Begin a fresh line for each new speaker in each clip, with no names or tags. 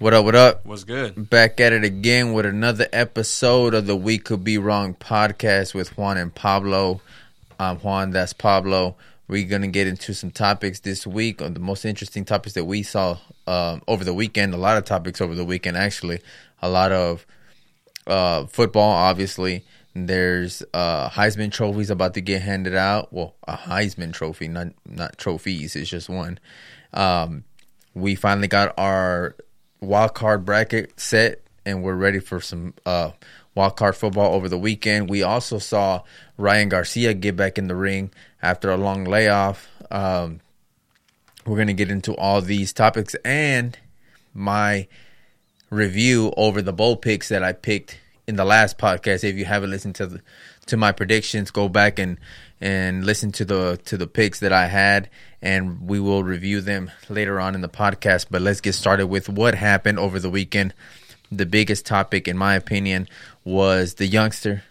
What up, what up?
What's good?
Back at it again with another episode of the We Could Be Wrong podcast with Juan and Pablo. I'm Juan, that's Pablo. We're going to get into some topics this week on the most interesting topics that we saw um, over the weekend. A lot of topics over the weekend, actually. A lot of uh, football, obviously. There's uh, Heisman trophies about to get handed out. Well, a Heisman trophy, not not trophies. It's just one. Um, we finally got our wild card bracket set, and we're ready for some uh, wild card football over the weekend. We also saw Ryan Garcia get back in the ring after a long layoff. Um, we're gonna get into all these topics and my review over the bowl picks that I picked in the last podcast. If you haven't listened to the, to my predictions, go back and and listen to the to the picks that I had, and we will review them later on in the podcast. But let's get started with what happened over the weekend. The biggest topic, in my opinion, was the youngster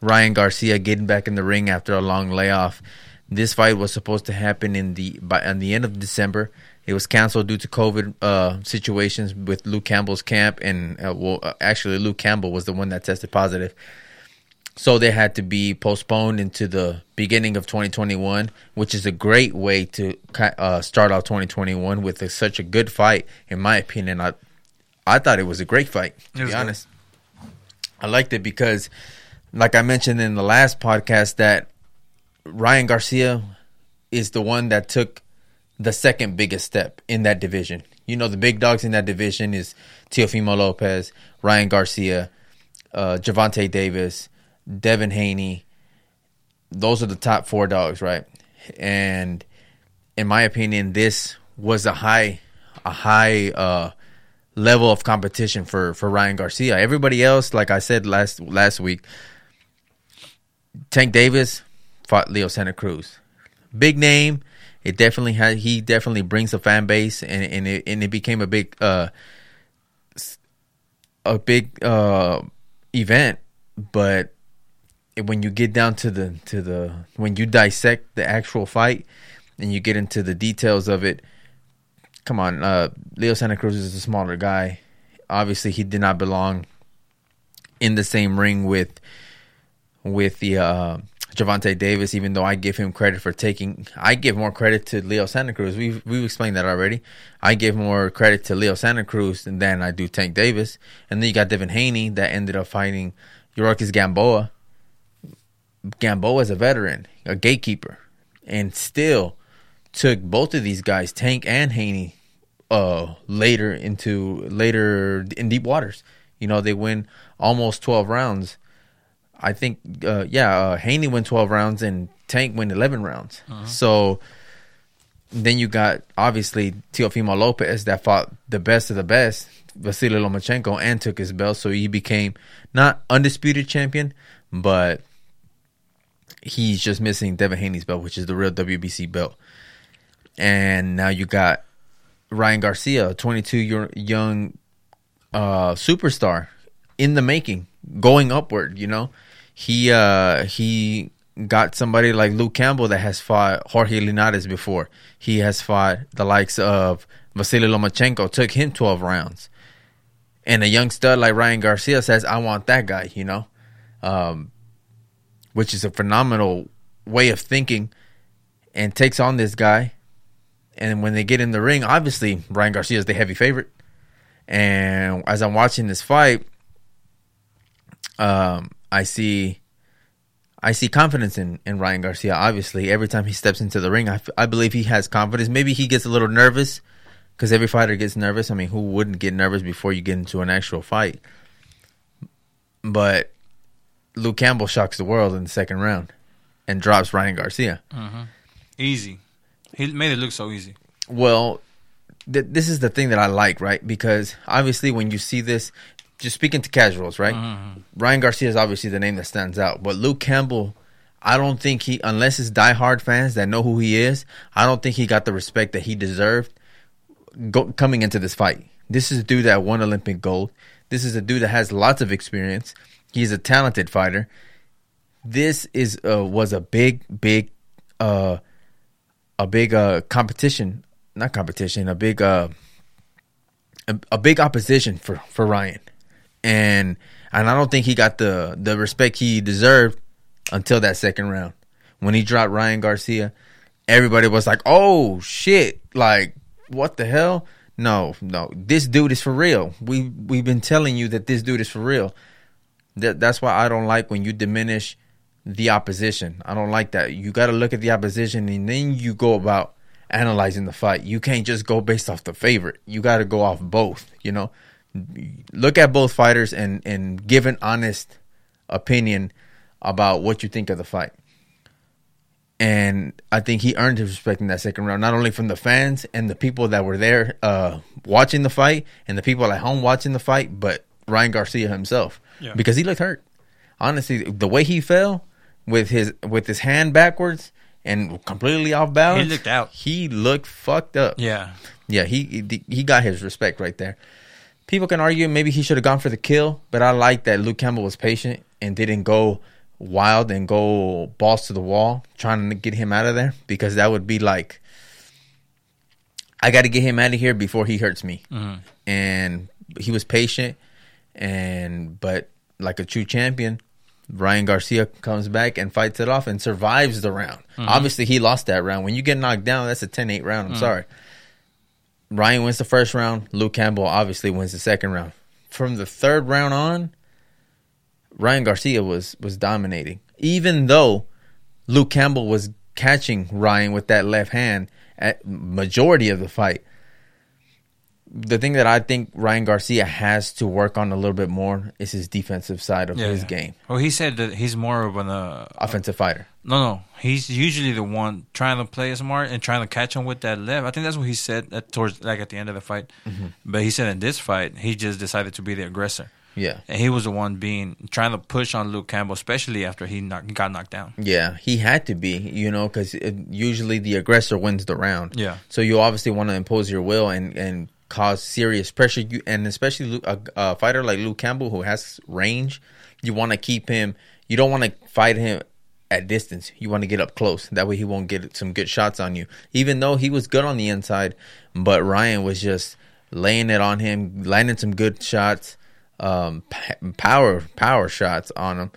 Ryan Garcia getting back in the ring after a long layoff. This fight was supposed to happen in the by on the end of December. It was canceled due to COVID uh, situations with Luke Campbell's camp, and uh, well, uh, actually, Luke Campbell was the one that tested positive. So they had to be postponed into the beginning of 2021, which is a great way to uh, start off 2021 with a, such a good fight. In my opinion, I I thought it was a great fight. To be honest, I liked it because, like I mentioned in the last podcast, that Ryan Garcia is the one that took the second biggest step in that division. You know, the big dogs in that division is Teofimo Lopez, Ryan Garcia, uh, Gervonta Davis, Devin Haney. Those are the top four dogs, right? And in my opinion, this was a high, a high uh, level of competition for for Ryan Garcia. Everybody else, like I said last last week, Tank Davis fought Leo Santa Cruz, big name it definitely had he definitely brings a fan base and and it, and it became a big uh a big uh event but when you get down to the to the when you dissect the actual fight and you get into the details of it come on uh Leo Santa Cruz is a smaller guy obviously he did not belong in the same ring with with the uh Gervonta Davis, even though I give him credit for taking, I give more credit to Leo Santa Cruz. We've we've explained that already. I give more credit to Leo Santa Cruz than I do Tank Davis. And then you got Devin Haney that ended up fighting Yuriorkis Gamboa. Gamboa is a veteran, a gatekeeper, and still took both of these guys, Tank and Haney, uh, later into later in deep waters. You know, they win almost twelve rounds I think, uh, yeah, uh, Haney went 12 rounds and Tank went 11 rounds. Uh-huh. So then you got obviously Teofimo Lopez that fought the best of the best, Vasily Lomachenko, and took his belt. So he became not undisputed champion, but he's just missing Devin Haney's belt, which is the real WBC belt. And now you got Ryan Garcia, a 22 year young uh, superstar in the making, going upward, you know he uh he got somebody like Luke Campbell that has fought Jorge Linares before. He has fought the likes of Vasily Lomachenko, took him 12 rounds. And a young stud like Ryan Garcia says, I want that guy, you know? Um, which is a phenomenal way of thinking and takes on this guy. And when they get in the ring, obviously Ryan Garcia is the heavy favorite. And as I'm watching this fight, um, I see I see confidence in, in Ryan Garcia. Obviously, every time he steps into the ring, I, I believe he has confidence. Maybe he gets a little nervous because every fighter gets nervous. I mean, who wouldn't get nervous before you get into an actual fight? But Luke Campbell shocks the world in the second round and drops Ryan Garcia.
Mm-hmm. Easy. He made it look so easy.
Well, th- this is the thing that I like, right? Because obviously, when you see this, just speaking to casuals, right? Mm-hmm. Ryan Garcia is obviously the name that stands out, but Luke Campbell, I don't think he, unless it's diehard fans that know who he is, I don't think he got the respect that he deserved go, coming into this fight. This is a dude that won Olympic gold. This is a dude that has lots of experience. He's a talented fighter. This is uh, was a big, big, uh, a big uh, competition. Not competition. A big uh, a, a big opposition for for Ryan, and and I don't think he got the the respect he deserved until that second round when he dropped Ryan Garcia. Everybody was like, "Oh shit!" Like, what the hell? No, no, this dude is for real. We we've been telling you that this dude is for real. That that's why I don't like when you diminish the opposition. I don't like that. You got to look at the opposition and then you go about analyzing the fight. You can't just go based off the favorite. You got to go off both, you know. Look at both fighters and and give an honest opinion about what you think of the fight. And I think he earned his respect in that second round, not only from the fans and the people that were there uh, watching the fight and the people at home watching the fight, but Ryan Garcia himself
Yeah.
because he looked hurt. Honestly, the way he fell with his with his hand backwards and completely off balance,
He looked out.
He looked fucked up.
Yeah.
Yeah, he he- he got his respect right there. People can argue maybe he should have gone for the kill, but I like that Luke Campbell was patient and didn't go wild and go balls to the wall trying to get him out of there because that would be like I got to get him out of here before he hurts me. Mm-hmm. And he was patient and but like a true champion, Ryan Garcia comes back and fights it off and survives the round. Mm-hmm. Obviously, he lost that round. When you get knocked down, that's a 10-8 round. I'm mm. sorry. Ryan wins the first round. Luke Campbell obviously wins the second round. From the third round on, Ryan Garcia was was dominating. Even though Luke Campbell was catching Ryan with that left hand at majority of the fight. The thing that I think Ryan Garcia has to work on a little bit more is his defensive side of
Yeah.
his
yeah.
game.
Well, he said that he's more of an uh,
Offensive fighter.
no, no. He's usually the one trying to play smart and trying to catch him with that left. I think that's what he said at, towards like at the end of the fight.
Mm-hmm.
But he said in this fight, he just decided to be the aggressor,
Yeah.
and he was the one being trying to push on Luke Campbell, especially after he knock, got knocked down.
Yeah, he had to be, you know, because usually the aggressor wins the round.
Yeah.
So you obviously want to impose your will and and cause serious pressure. You and especially a, a fighter like Luke Campbell who has range, you want to keep him. You don't want to fight him at distance. You want to get up close. That way he won't get some good shots on you. Even though he was good on the inside, but Ryan was just laying it on him, landing some good shots, um, power power shots on him,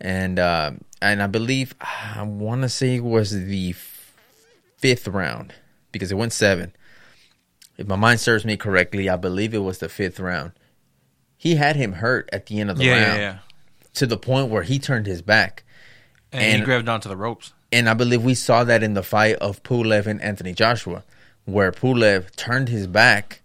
and uh, and I believe I want to say was the fifth round because it went seven. If my mind serves me correctly, I believe it was the fifth round. He had him hurt at the end of the
Yeah,
round
yeah, yeah.
to the point where he turned his back.
And,
And-
he grabbed onto the ropes.
And I believe we saw that in the fight of Pulev and Anthony Joshua, where Pulev turned his back,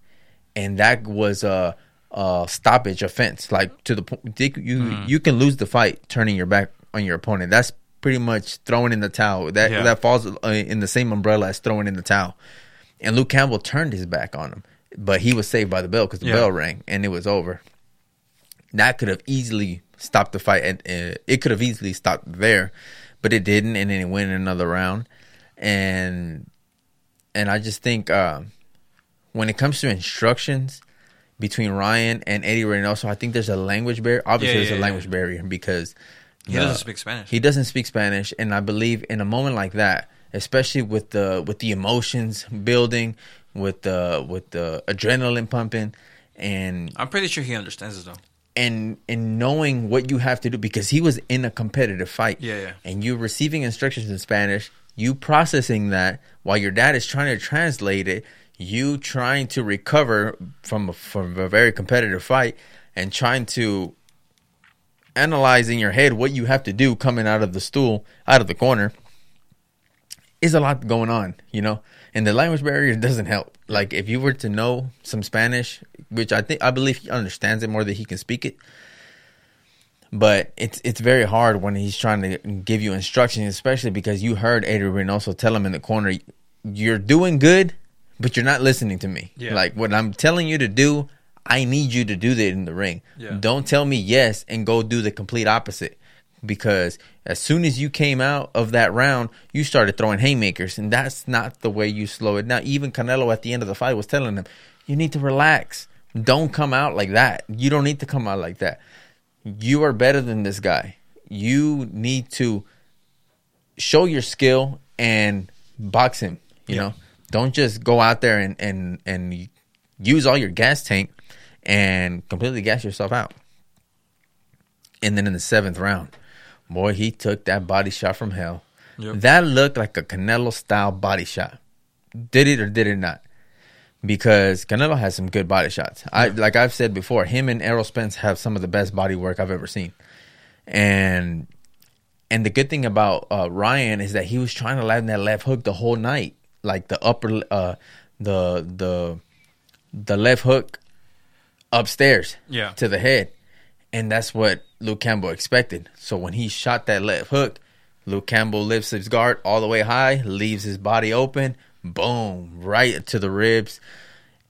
and that was a, a stoppage offense. Like to the point, you
Mm.
you can lose the fight turning your back on your opponent. That's pretty much throwing in the towel. That that falls uh, in the same umbrella as throwing in the towel. And Luke Campbell turned his back on him, but he was saved by the bell because the
Yeah.
bell rang and it was over. That could have easily stopped the fight, and uh, it could have easily stopped there, but it didn't, and then it went another round, and and I just think uh, when it comes to instructions between Ryan and Eddie Reynoso, I think there's a language barrier. Obviously,
Yeah,
there's a
yeah.
language barrier because
He
uh,
doesn't speak Spanish.
he doesn't speak Spanish, and I believe in a moment like that, especially with the with the emotions building, with the with the adrenaline pumping, and
I'm pretty sure he understands it though.
and and knowing what you have to do because he was in a competitive fight.
Yeah, yeah.
And you receiving instructions in Spanish, you processing that while your dad is trying to translate it, you trying to recover from a, from a very competitive fight and trying to analyze in your head what you have to do coming out of the stool, out of the corner is a lot going on, you know. And the language barrier doesn't help. Like if you were to know some Spanish, which I think I believe he understands it more than he can speak it. But it's it's very hard when he's trying to give you instructions, especially because you heard Adrian Reynoso tell him in the corner, "You're doing good, but you're not listening to me.
Yeah.
Like what I'm telling you to do, I need you to do that in the ring.
Yeah.
Don't tell me yes and go do the complete opposite." Because as soon as you came out of that round, you started throwing haymakers, and that's not the way you slow it down. Even Canelo at the end of the fight was telling him, "You need to relax. Don't come out like that. You don't need to come out like that. You are better than this guy. You need to show your skill and box him. You
Yeah.
know, don't just go out there and and and use all your gas tank and completely gas yourself out. And then in the seventh round, boy, he took that body shot from hell.
Yep.
That looked like a Canelo style body shot. Did it or did it not? Because Canelo has some good body shots. I like I've said before, him and Errol Spence have some of the best body work I've ever seen. And and the good thing about uh, Ryan is that he was trying to land that left hook the whole night, like the upper, uh, the the the left hook upstairs,
Yeah.
to the head, and that's what Luke Campbell expected. So when he shot that left hook, Luke Campbell lifts his guard all the way high, leaves his body open, boom, right to the ribs,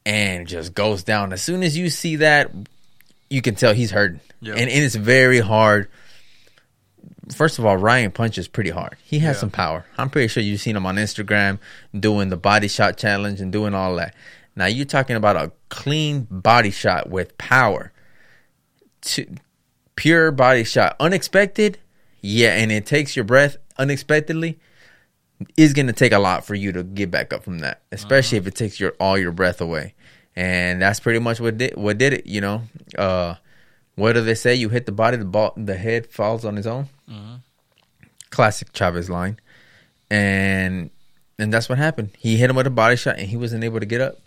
and just goes down. As soon as you see that, you can tell he's hurting,
Yeah.
and, and it's very hard first of all, Ryan punches pretty hard. He has
Yeah.
some power. I'm pretty sure you've seen him on Instagram doing the body shot challenge and doing all that. Now you're talking about a clean body shot with power. To, pure body shot. Unexpected, yeah, and it takes your breath unexpectedly. Is going to take a lot for you to get back up from that, especially if it takes your all your breath away. And that's pretty much what did what did it. You know, uh, what do they say? You hit the body, the ball, the head falls on its own. Classic Chavez line, and and that's what happened. He hit him with a body shot, and he wasn't able to get up,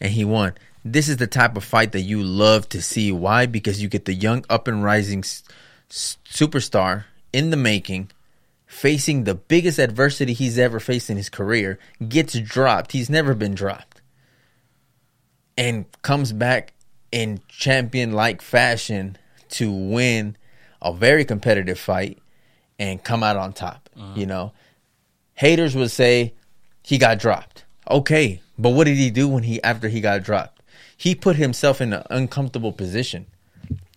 and he won. This is the type of fight that you love to see. Why? Because you get the young up and rising s- superstar in the making, facing the biggest adversity he's ever faced in his career, gets dropped. He's never been dropped, and comes back in champion like fashion to win a very competitive fight and come out on top. Uh-huh. You know, haters would say he got dropped. Okay, but what did he do when he after he got dropped? He put himself in an uncomfortable position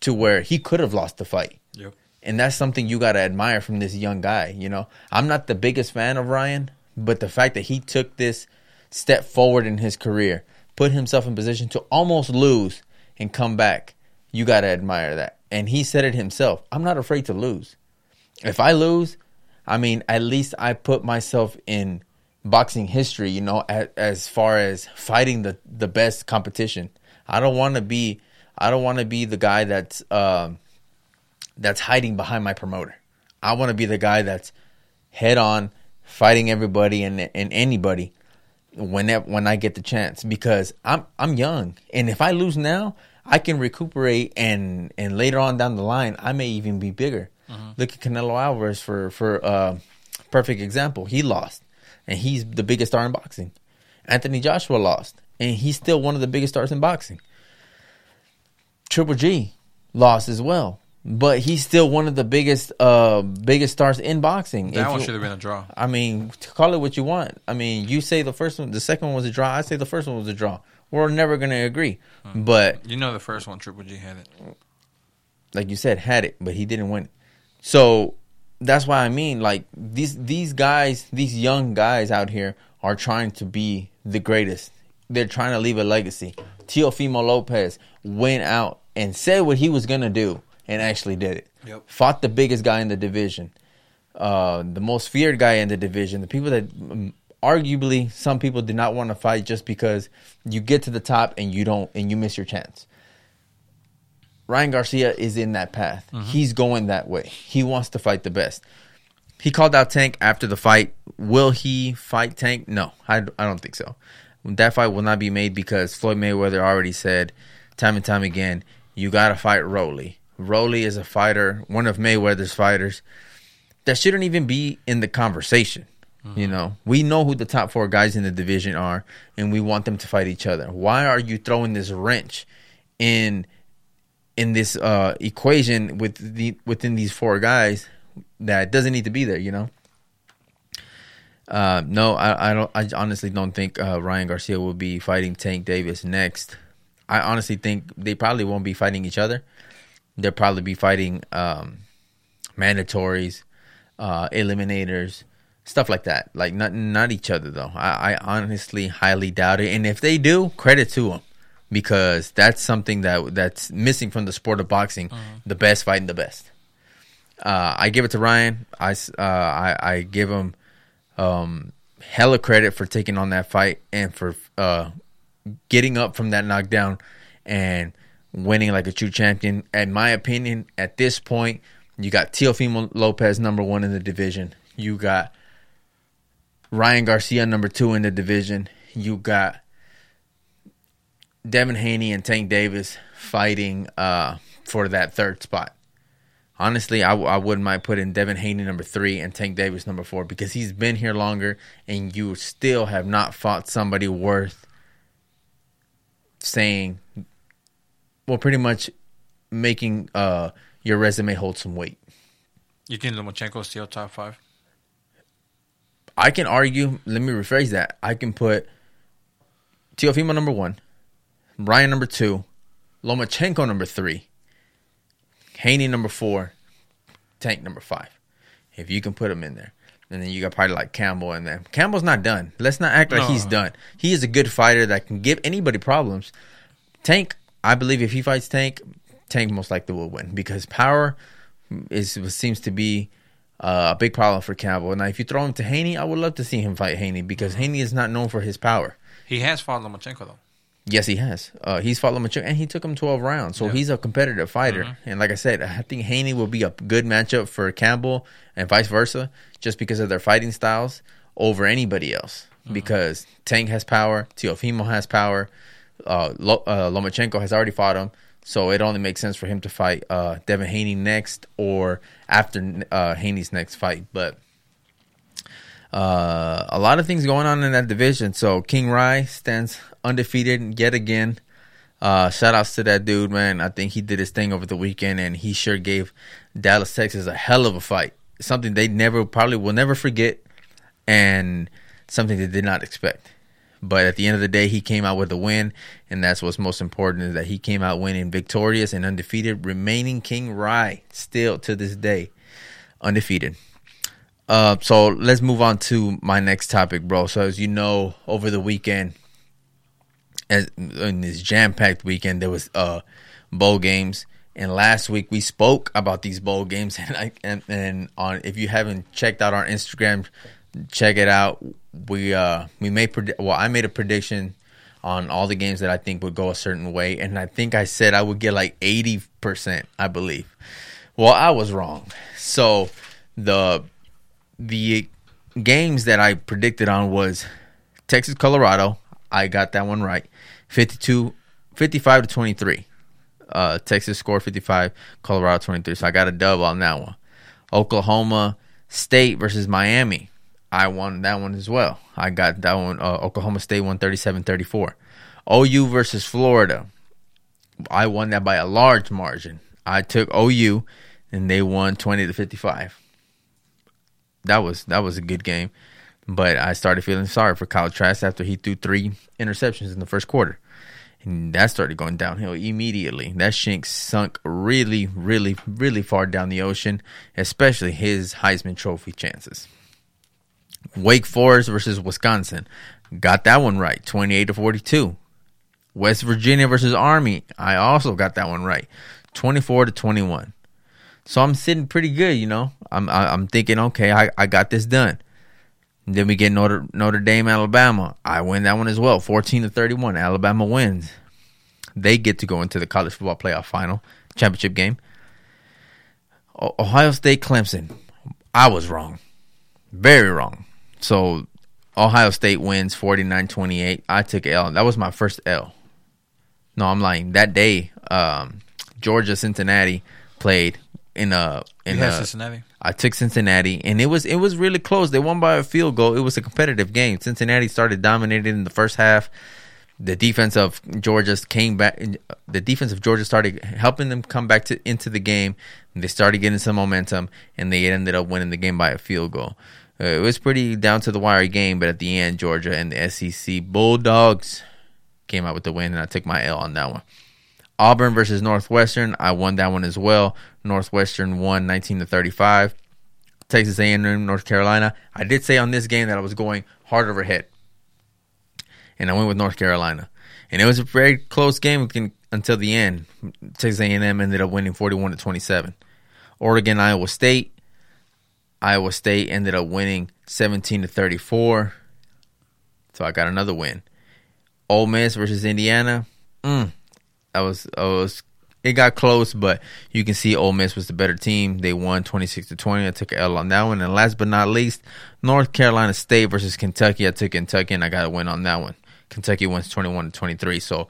to where he could have lost the fight.
Yep.
And that's something you got to admire from this young guy, you know. I'm not the biggest fan of Ryan, but the fact that he took this step forward in his career, put himself in position to almost lose and come back, you got to admire that. And he said it himself, I'm not afraid to lose. If I lose, I mean, at least I put myself in boxing history, you know, as, as far as fighting the the best competition. I don't want to be I don't want to be the guy that's um that's hiding behind my promoter. I want to be the guy that's head on fighting everybody and and anybody whenever when I get the chance because I'm I'm young and if I lose now, I can recuperate and and later on down the line I may even be bigger. Look at Canelo Alvarez for for uh, perfect example. He lost and he's the biggest star in boxing. Anthony Joshua lost and he's still one of the biggest stars in boxing. Triple G lost as well, but he's still one of the biggest uh biggest stars in boxing.
That
If
one
you-
should have been a draw.
I mean, call it what you want. I mean, you say the first one, the second one was a draw. I say the first one was a draw. We're never going to agree. But
You know the first one, Triple G had it.
like you said, had it, but he didn't win. it. So that's why I mean, like these these guys, these young guys out here are trying to be the greatest. They're trying to leave a legacy. Teofimo Lopez went out and said what he was going to do and actually did it.
Yep.
Fought the biggest guy in the division, uh, the most feared guy in the division, the people that um, arguably some people did not want to fight just because you get to the top and you don't and you miss your chance. Ryan Garcia is in that path. Mm-hmm. He's going that way. He wants to fight the best. He called out Tank after the fight. Will he fight Tank? No, I, I don't think so. That fight will not be made because Floyd Mayweather already said time and time again, you got to fight Rolly. Rolly is a fighter, one of Mayweather's fighters that shouldn't even be in the conversation. You mm-hmm. know, we know who the top four guys in the division are, and we want them to fight each other. Why are you throwing this wrench in in this uh, equation with the within these four guys that doesn't need to be there? You know. Uh, no, I, I don't. I honestly don't think uh, Ryan Garcia will be fighting Tank Davis next. I honestly think they probably won't be fighting each other. They'll probably be fighting um, mandatories, uh, eliminators, stuff like that. Like not not each other though. I, I honestly highly doubt it. And if they do, credit to them because that's something that that's missing from the sport of boxing. The best fighting the best. Uh, I give it to Ryan. I uh, I, I give him um, hella credit for taking on that fight and for uh, getting up from that knockdown and winning like a true champion. In my opinion, at this point, you got Teofimo Lopez number one in the division. You got Ryan Garcia number two in the division. You got Devin Haney and Tank Davis fighting uh, for that third spot. Honestly, I, I wouldn't mind putting Devin Haney number three and Tank Davis number four because he's been here longer and you still have not fought somebody worth saying, well, pretty much making uh, your resume hold some weight.
You think Lomachenko is still top five?
I can argue. Let me rephrase that. I can put Teofimo number one, Ryan number two, Lomachenko number three, Haney number four, Tank number five. If you can put them in there. And then you got probably like Campbell in there. Campbell's not done. Let's not act like
No.
he's done. He is a good fighter that can give anybody problems. Tank, I believe if he fights Tank, Tank most likely will win because power is seems to be uh, a big problem for Campbell. Now, if you throw him to Haney, I would love to see him fight Haney because Haney is not known for his power.
He has fought Lomachenko though.
Yes, he has. Uh, he's fought Lomachenko, and he took him 12 rounds. So
Yeah.
he's a competitive fighter. And like I said, I think Haney will be a good matchup for Campbell and vice versa, just because of their fighting styles over anybody else. Because Tank has power, Teofimo has power, uh, Lo- uh, Lomachenko has already fought him. So it only makes sense for him to fight uh, Devin Haney next or after uh, Haney's next fight. But uh, a lot of things going on in that division. So King Rye stands undefeated yet again. Uh, shout outs to that dude, man. I think he did his thing over the weekend and he sure gave Dallas, Texas a hell of a fight. Something they never, probably will never forget and something they did not expect. But at the end of the day, he came out with a win, and that's what's most important is that he came out winning victorious and undefeated, remaining King Rye still to this day undefeated. Uh, so let's move on to my next topic, bro. So as you know, over the weekend, as in this jam-packed weekend, there was uh bowl games, and last week we spoke about these bowl games, and I and, and on if you haven't checked out our Instagram, check it out. We uh we made predi- well, I made a prediction on all the games that I think would go a certain way, and I think I said I would get like eighty percent, I believe. Well, I was wrong. So the the games that I predicted on was Texas Colorado. I got that one right. 52 55 to 23. Uh Texas scored 55, Colorado 23. So I got a dub on that one. Oklahoma State versus Miami. I won that one as well. I got that one uh, Oklahoma State won 37-34. OU versus Florida. I won that by a large margin. I took OU and they won 20 to 55 that was that was a good game. But I started feeling sorry for Kyle Trask after he threw three interceptions in the first quarter. And that started going downhill immediately. That shank sunk really, really, really far down the ocean, especially his Heisman Trophy chances. Wake Forest versus Wisconsin. Got that one right, 28 to 42. West Virginia versus Army. I also got that one right, 24 to 21. So I'm sitting pretty good, you know. I'm I- I'm thinking, okay, I, I got this done. And then we get Notre Notre Dame, Alabama. I win that one as well, 14 to 31. Alabama wins. They get to go into the college football playoff final championship game. O- Ohio State, Clemson. I was wrong, very wrong. So Ohio State wins 49-28. I took L. That was my first L. No, I'm lying. That day, um, Georgia Cincinnati played in a in a,
Cincinnati.
I took Cincinnati, and it was it was really close. They won by a field goal. It was a competitive game. Cincinnati started dominating in the first half. The defense of Georgia came back. The defense of Georgia started helping them come back to into the game. They started getting some momentum, and they ended up winning the game by a field goal. Uh, it was pretty down to the wire game, but at the end, Georgia and the SEC Bulldogs came out with the win, and I took my L on that one. Auburn versus Northwestern. I won that one as well. Northwestern won 19 to 35. Texas A&M, North Carolina. I did say on this game that I was going hard overhead, and I went with North Carolina. And it was a very close game until the end. Texas A&M ended up winning 41 to 27. Oregon, Iowa State. Iowa State ended up winning 17 to 34. So I got another win. Ole Miss versus Indiana. Mm, that was that was it got close, but you can see Ole Miss was the better team. They won twenty six to twenty. I took an L on that one. And last but not least, North Carolina State versus Kentucky. I took Kentucky and I got a win on that one. Kentucky wins twenty one to twenty three. So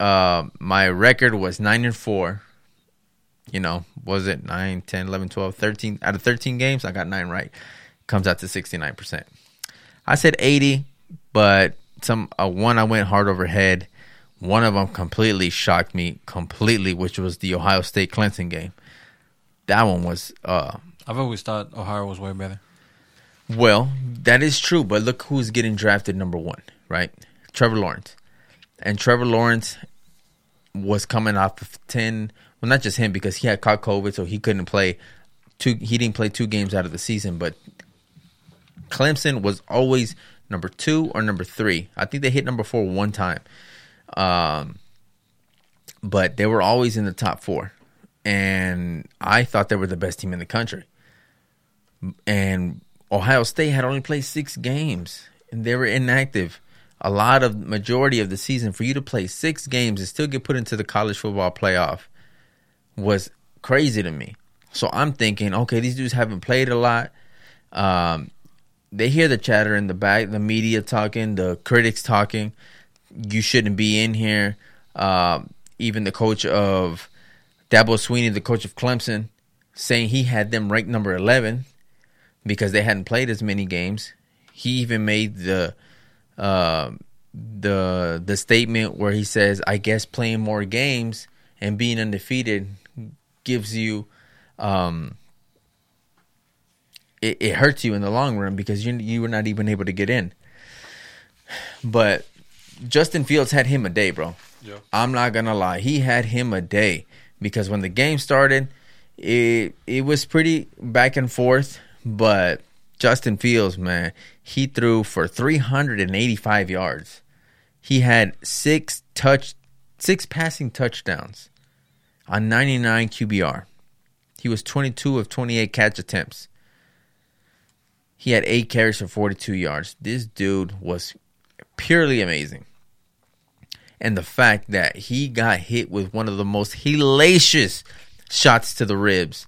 uh, my record was nine and four. You know, was it 9, 10, 11, 12, 13? Out of 13 games, I got nine right. Comes out to 69%. I said 80, but some uh, one I went hard overhead. One of them completely shocked me completely, which was the Ohio State Clemson game. That one was uh
I've always thought Ohio was way better.
well, that is true, but look who's getting drafted number 1, right? Trevor Lawrence. And Trevor Lawrence was coming off of 10 well not just him because he had caught COVID so he couldn't play two he didn't play two games out of the season, but Clemson was always number two or number three. I think they hit number four one time. Um, but they were always in the top four. And I thought they were the best team in the country. And Ohio State had only played six games and they were inactive. A lot of majority of the season for you to play six games and still get put into the college football playoff was crazy to me. So I'm thinking, okay, these dudes haven't played a lot. Um, they hear the chatter in the back, the media talking, the critics talking. You shouldn't be in here. Uh, even the coach of Dabo Sweeney, the coach of Clemson, saying he had them ranked number 11 because they hadn't played as many games. He even made the uh, the the statement where he says, "I guess playing more games and being undefeated gives you." Um, it, it hurts you in the long run because you you were not even able to get in. But Justin Fields had him a day, bro.
Yeah.
I'm not gonna lie, he had him a day because when the game started, it it was pretty back and forth. But Justin Fields, man, he threw for 385 yards. He had six touch, six passing touchdowns on 99 QBR. He was 22 of 28 catch attempts. He had eight carries for 42 yards. This dude was purely amazing. And the fact that he got hit with one of the most hellacious shots to the ribs,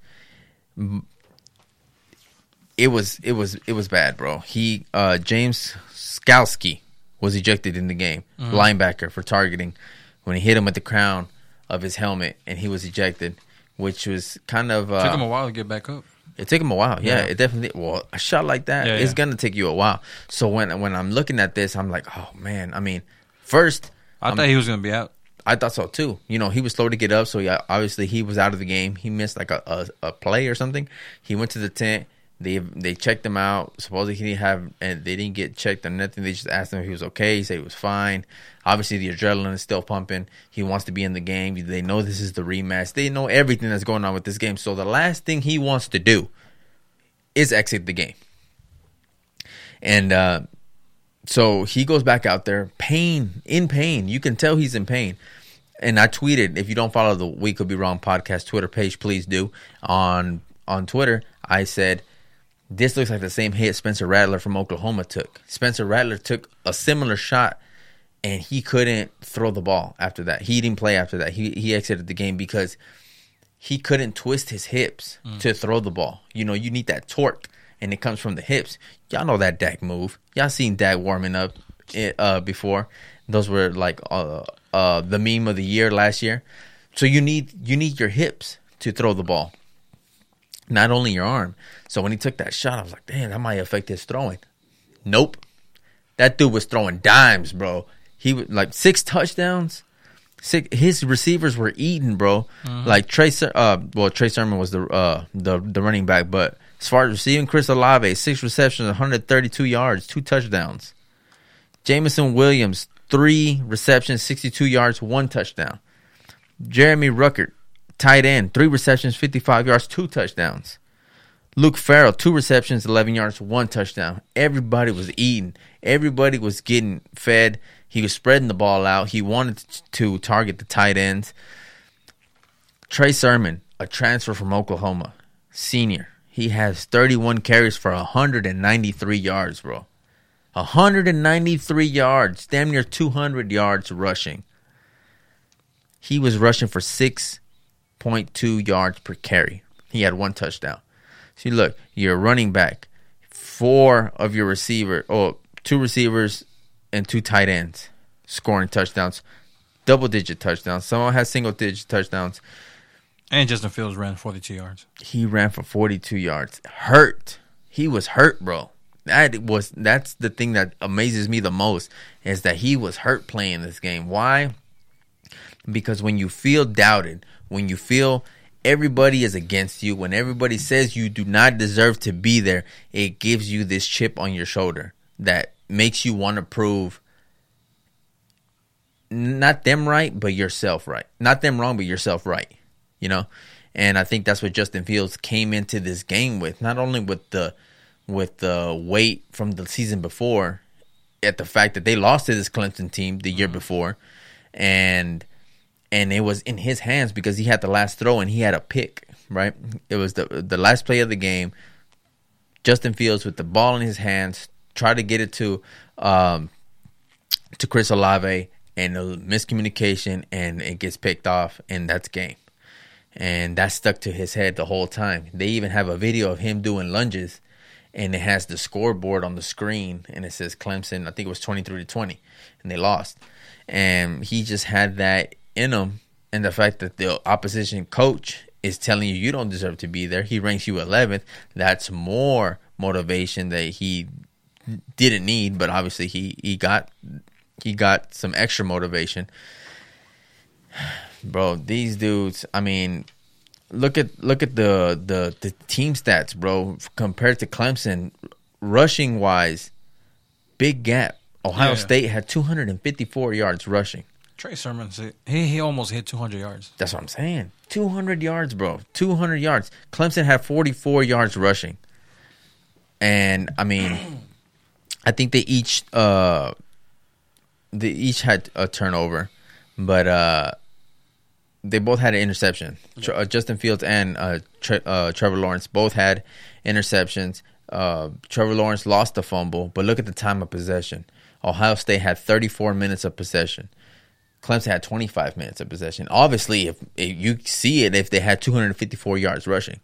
it was it was it was bad, bro. He uh, James Skalski was ejected in the game, linebacker for targeting when he hit him with the crown of his helmet, and he was ejected, which was kind of uh,
Took him a while to get back up.
it took him a while. Yeah,
Yeah.
it definitely. Well, a shot like that,
Yeah,
it's
yeah.
gonna take you a while. So when when I'm looking at this, I'm like, oh man. I mean, first,
I
I'm-
thought he was gonna be out.
I thought so too. You know, he was slow to get up, so yeah, obviously he was out of the game. He missed like a, a, a play or something. He went to the tent. They they checked him out. Supposedly he didn't have, and they didn't get checked or nothing. They just asked him if he was okay. He said he was fine. Obviously the adrenaline is still pumping. He wants to be in the game. They know this is the rematch. They know everything that's going on with this game. So the last thing he wants to do is exit the game. And uh, so he goes back out there, pain, in pain. You can tell he's in pain. And I tweeted, if you don't follow the We Could Be Wrong podcast Twitter page, please do. On on Twitter, I said, this looks like the same hit Spencer Rattler from Oklahoma took. Spencer Rattler took a similar shot and he couldn't throw the ball after that. He didn't play after that. He he exited the game because he couldn't twist his hips mm. to throw the ball. You know, you need that torque, and it comes from the hips. Y'all know that Dak move. Y'all seen Dak warming up eh, uh, before. Those were like uh, uh, the meme of the year last year. So you need you need your hips to throw the ball, not only your arm. So when he took that shot, I was like, damn, that might affect his throwing. Nope, that dude was throwing dimes, bro. He was like six touchdowns. Six, his receivers were eating, bro. Like Trey, uh, well, Trey Sermon was the uh the the running back, but as far as receiving, Chris Olave, six receptions, 132 yards, two touchdowns. Jameson Williams, three receptions, 62 yards, one touchdown. Jeremy Ruckert, tight end, three receptions, 55 yards, two touchdowns. Luke Farrell, two receptions, 11 yards, one touchdown. Everybody was eating. Everybody was getting fed. He was spreading the ball out. He wanted to target the tight ends. Trey Sermon, a transfer from Oklahoma, senior. He has 31 carries for 193 yards, bro. 193 yards, damn near 200 yards rushing. He was rushing for 6.2 yards per carry. He had one touchdown. See, look, you're running back. Four of your receiver, oh, two receivers and two tight ends scoring touchdowns, double digit touchdowns. Someone has single digit touchdowns.
And Justin Fields ran 42 yards.
He ran for 42 yards. Hurt. He was hurt, bro. That was that's the thing that amazes me the most is that he was hurt playing this game. Why? Because when you feel doubted, when you feel everybody is against you, when everybody says you do not deserve to be there, it gives you this chip on your shoulder that makes you want to prove not them right, but yourself right. Not them wrong, but yourself right. You know? And I think that's what Justin Fields came into this game with, not only with the with the weight from the season before, at the fact that they lost to this Clemson team the year before, and and it was in his hands because he had the last throw and he had a pick. Right, it was the the last play of the game. Justin Fields with the ball in his hands, try to get it to um, to Chris Olave, and a miscommunication, and it gets picked off, and that's game. And that stuck to his head the whole time. They even have a video of him doing lunges and it has the scoreboard on the screen and it says Clemson, I think it was 23 to 20 and they lost. And he just had that in him and the fact that the opposition coach is telling you you don't deserve to be there. He ranks you 11th. That's more motivation that he didn't need, but obviously he he got he got some extra motivation. Bro, these dudes, I mean, look at look at the the the team stats, bro. Compared to Clemson, rushing wise, big gap. Ohio
Yeah.
State had 254 yards rushing.
Trey Sermon, he, he almost hit 200 yards.
That's what I'm saying. 200 yards, bro. 200 yards. Clemson had 44 yards rushing. And I mean, I think they each uh they each had a turnover, but uh they both had an interception. Uh, Justin Fields and uh, Tre- uh, Trevor Lawrence both had interceptions. Uh, Trevor Lawrence lost the fumble, but look at the time of possession. Ohio State had 34 minutes of possession. Clemson had 25 minutes of possession. Obviously, if, if you see it, if they had 254 yards rushing,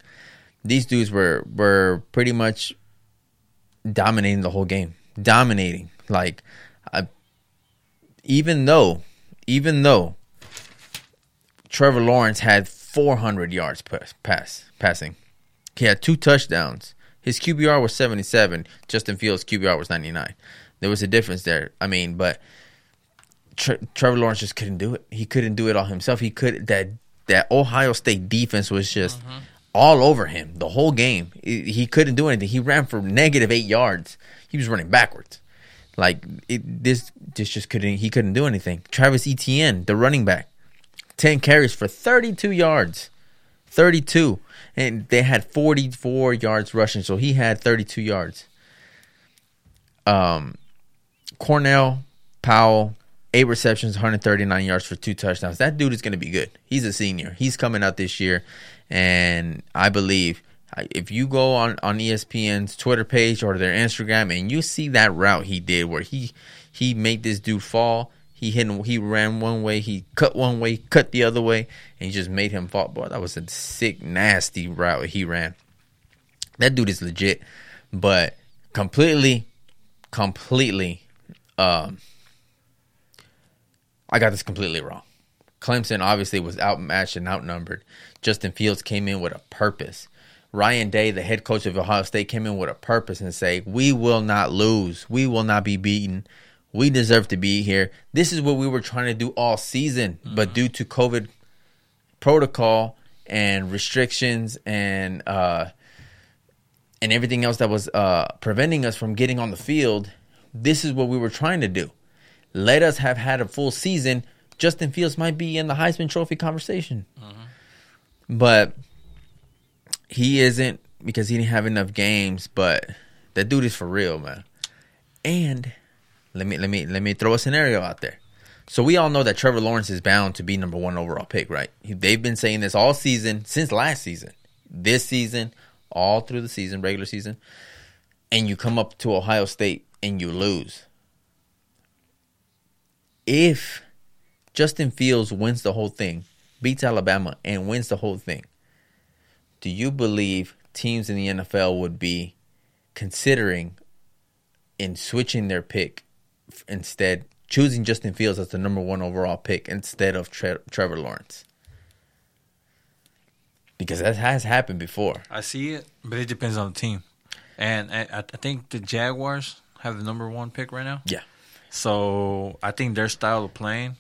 these dudes were were pretty much dominating the whole game, dominating. Like, I, even though, even though Trevor Lawrence had 400 yards pass, pass passing, he had two touchdowns. His QBR was 77. Justin Fields' QBR was 99. There was a difference there. I mean, but Tre- Trevor Lawrence just couldn't do it. He couldn't do it all himself. He could that that Ohio State defense was just mm-hmm. all over him the whole game. He, he couldn't do anything. He ran for negative eight yards. He was running backwards. Like it, this, this just couldn't. He couldn't do anything. Travis Etienne, the running back, ten carries for thirty-two yards, thirty-two, and they had forty-four yards rushing. So he had thirty-two yards. Um, Cornell Powell, eight receptions, 139 yards for two touchdowns. That dude is going to be good. He's a senior. He's coming out this year, and I believe if you go on on ESPN's Twitter page or their Instagram and you see that route he did where he he made this dude fall. He hit him, he ran one way, he cut one way, cut the other way, and he just made him fall. Boy, that was a sick, nasty route he ran. That dude is legit, but completely, completely um, I got this completely wrong. Clemson obviously was outmatched and outnumbered. Justin Fields came in with a purpose. Ryan Day, the head coach of Ohio State, came in with a purpose and say, "We will not lose. We will not be beaten. We deserve to be here. This is what we were trying to do all season, but due to COVID protocol and restrictions and uh, and everything else that was uh, preventing us from getting on the field, this is what we were trying to do. Let us have had a full season. Justin Fields might be in the Heisman Trophy conversation, but he isn't because he didn't have enough games. But that dude is for real, man. And let me let me let me throw a scenario out there. So we all know that Trevor Lawrence is bound to be number one overall pick, right? They've been saying this all season since last season, this season, all through the season, regular season, and you come up to Ohio State and you lose. If Justin Fields wins the whole thing, beats Alabama, and wins the whole thing, do you believe teams in the NFL would be considering in switching their pick instead, choosing Justin Fields as the number one overall pick instead of Tre- Trevor Lawrence? Because that has happened before.
I see it, but it depends on the team. And I, I think the Jaguars have the number one pick right now.
Yeah.
So I think their style of playing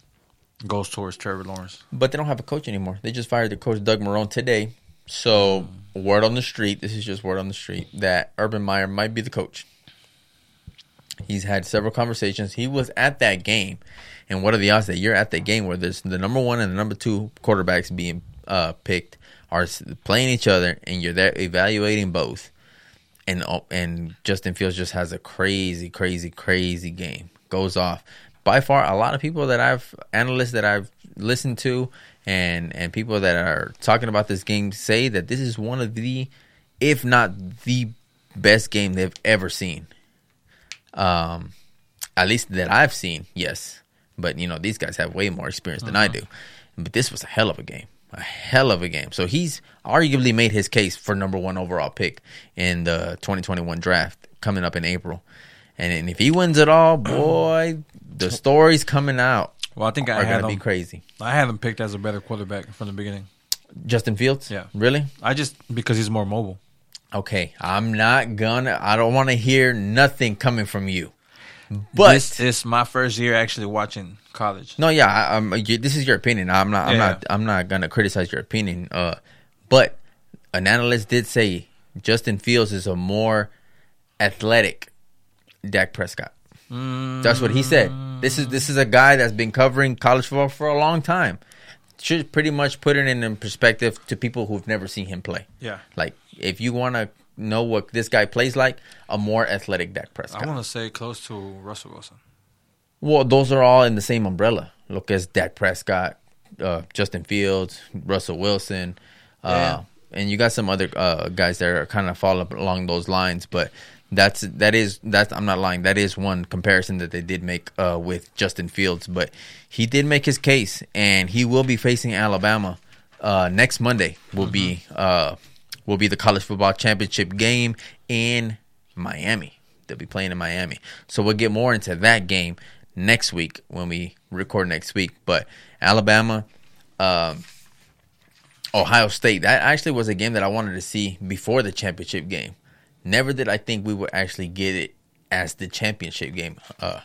goes towards Trevor Lawrence.
But they don't have a coach anymore. They just fired the coach Doug Marrone today. So mm. word on the street, this is just word on the street, that Urban Meyer might be the coach. He's had several conversations. He was at that game. And what are the odds that you're at that game where there's the number one and the number two quarterbacks being uh, picked are playing each other and you're there evaluating both. And and Justin Fields just has a crazy, crazy, crazy game. Goes off. By far, a lot of people that I've analysts that I've listened to and and people that are talking about this game say that this is one of the, if not the best game they've ever seen. Um, at least that I've seen, yes. But you know, these guys have way more experience than I do. But this was a hell of a game, a hell of a game. So he's arguably made his case for number one overall pick in the 2021 draft coming up in April. And, and if he wins it all, boy, the stories coming out
Well, I think I
are
had
to be crazy.
I had him picked as a better quarterback from the beginning.
Justin Fields,
Yeah.
really?
I just because he's more mobile.
Okay, I'm not gonna. I don't want to hear nothing coming from you. But
this is my first year actually watching college.
No, yeah, I, I'm, this is your opinion. I'm not. I'm
Yeah.
not. I'm not gonna criticize your opinion. Uh, but an analyst did say Justin Fields is a more athletic Dak Prescott. That's what he said. This is this is a guy that's been covering college football for a long time. Should pretty much put it in perspective to people who've never seen him play.
Yeah.
Like if you want to know what this guy plays like, a more athletic Dak Prescott.
I want to say close to Russell Wilson.
Well, those are all in the same umbrella. Look as Dak Prescott, uh, Justin Fields, Russell Wilson, uh,
Yeah.
and you got some other uh, guys that are kind of fall up along those lines. But that's that is that's I'm not lying. That is one comparison that they did make uh, with Justin Fields. But he did make his case, and he will be facing Alabama uh, next Monday. Will be uh, will be the college football championship game in Miami. They'll be playing in Miami. So we'll get more into that game next week when we record next week. But Alabama, um, Ohio State, that actually was a game that I wanted to see before the championship game. Never did I think we would actually get it as the championship game uh,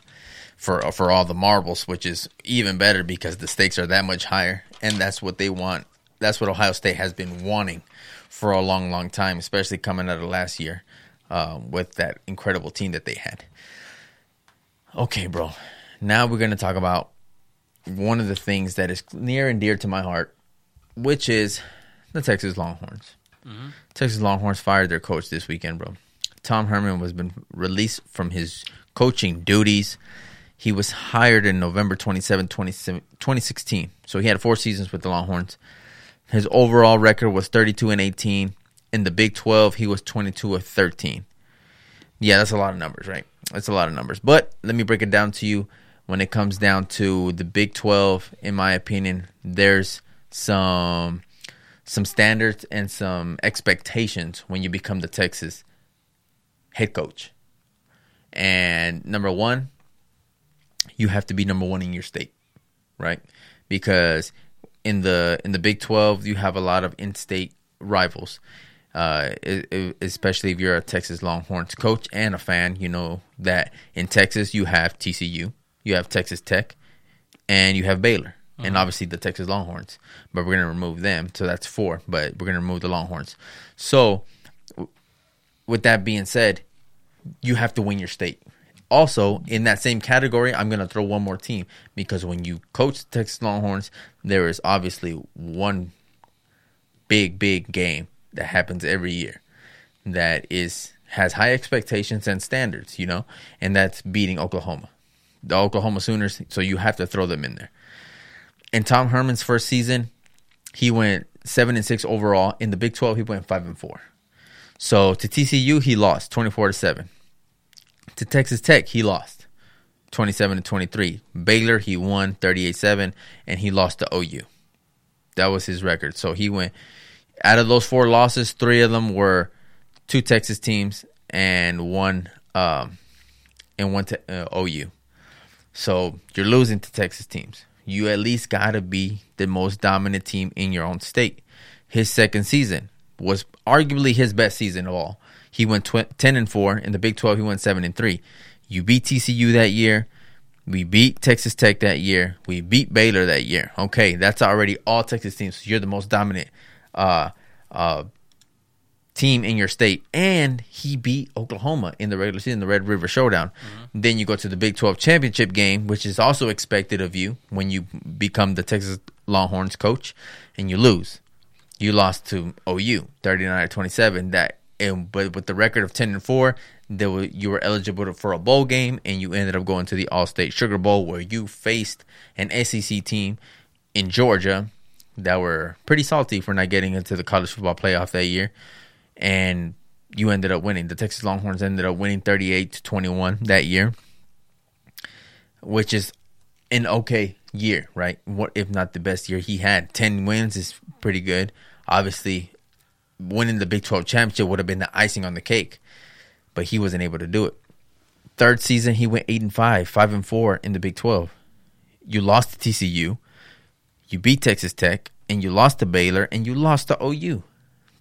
for for all the marbles, which is even better because the stakes are that much higher, and that's what they want. That's what Ohio State has been wanting for a long, long time, especially coming out of last year uh, with that incredible team that they had. Okay, bro. Now we're going to talk about one of the things that is near and dear to my heart, which is the Texas Longhorns. Texas Longhorns fired their coach this weekend, bro. Tom Herman was been released from his coaching duties. He was hired in November 27, 2016. So he had four seasons with the Longhorns. His overall record was 32 and 18. In the Big 12, he was 22 of 13. Yeah, that's a lot of numbers, right? That's a lot of numbers. But let me break it down to you. When it comes down to the Big 12, in my opinion, there's some some standards and some expectations when you become the Texas head coach. And number 1, you have to be number 1 in your state, right? Because in the in the Big 12, you have a lot of in-state rivals uh, e- e- especially if you're a Texas Longhorns coach and a fan, you know that in Texas you have TCU, you have Texas Tech, and you have Baylor, and obviously the Texas Longhorns. But we're gonna remove them, so that's four. But we're gonna remove the Longhorns. So, w- with that being said, you have to win your state. Also, in that same category, I'm going to throw one more team because when you coach the Texas Longhorns, there is obviously one big, big game that happens every year that is has high expectations and standards, you know, and that's beating Oklahoma, the Oklahoma Sooners. So you have to throw them in there. In Tom Herman's first season, he went seven and six overall. In the Big Twelve, he went five and four. So to TCU, he lost twenty four to seven. To Texas Tech, he lost 27 to 23. Baylor, he won 38 7, and he lost to OU. That was his record. So he went out of those four losses, three of them were two Texas teams and one um, and one to uh, OU. So you're losing to Texas teams. You at least got to be the most dominant team in your own state. His second season was arguably his best season of all. He went tw- 10 and 4 in the Big 12 he went 7 and 3. You beat TCU that year. We beat Texas Tech that year. We beat Baylor that year. Okay, that's already all Texas teams. So you're the most dominant uh, uh, team in your state, and he beat Oklahoma in the regular season, the Red River Showdown. Mm-hmm. Then you go to the Big 12 championship game, which is also expected of you when you become the Texas Longhorns coach, and you lose. You lost to OU 39 27. That and but with the record of 10 and 4, there were, you were eligible for a bowl game, and you ended up going to the Allstate Sugar Bowl where you faced an SEC team in Georgia that were pretty salty for not getting into the college football playoff that year and you ended up winning. The Texas Longhorns ended up winning 38 to 21 that year, which is an okay year, right? What if not the best year he had? 10 wins is pretty good. Obviously, winning the Big 12 championship would have been the icing on the cake, but he wasn't able to do it. Third season, he went 8 and 5, 5 and 4 in the Big 12. You lost to TCU, you beat Texas Tech, and you lost to Baylor, and you lost to OU.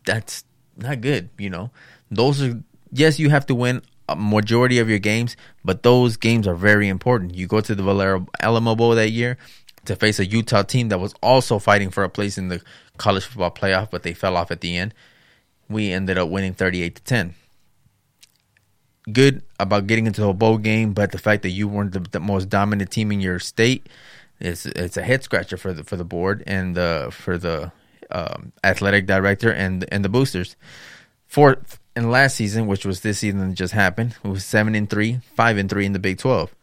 That's not good. You know, those are yes, you have to win a majority of your games, but those games are very important. You go to the Valero Alamo Bowl that year to face a Utah team that was also fighting for a place in the college football playoff, but they fell off at the end. We ended up winning 38 to 10. Good about getting into a bowl game, but the fact that you weren't the, the most dominant team in your state is it's a head scratcher for the for the board and uh, for the um, athletic director and and the boosters. Fourth and last season, which was this season that just happened, it was seven and three, five and three in the Big Twelve.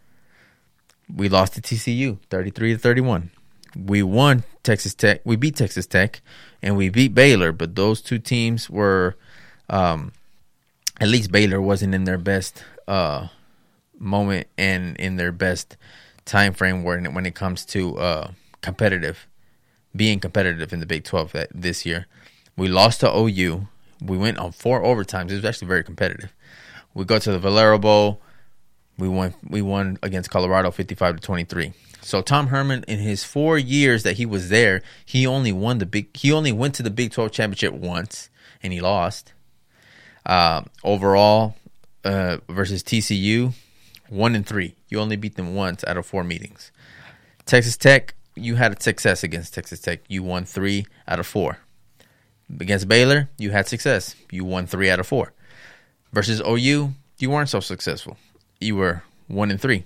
We lost to TCU, thirty three to thirty one. We won Texas Tech. We beat Texas Tech, and we beat Baylor. But those two teams were, um, at least Baylor wasn't in their best uh, moment and in their best time frame when when it comes to uh, competitive being competitive in the Big 12 this year. We lost to OU. We went on four overtimes. It was actually very competitive. We go to the Valero Bowl. We won. We won against Colorado, fifty-five to twenty-three. So Tom Herman, in his four years that he was there, he only won the big. He only went to the Big Twelve championship once, and he lost. Uh, overall, uh, versus TCU, one and three. You only beat them once out of four meetings. Texas Tech, you had a success against Texas Tech. You won three out of four. Against Baylor, you had success. You won three out of four. Versus OU, you weren't so successful. You were one and three.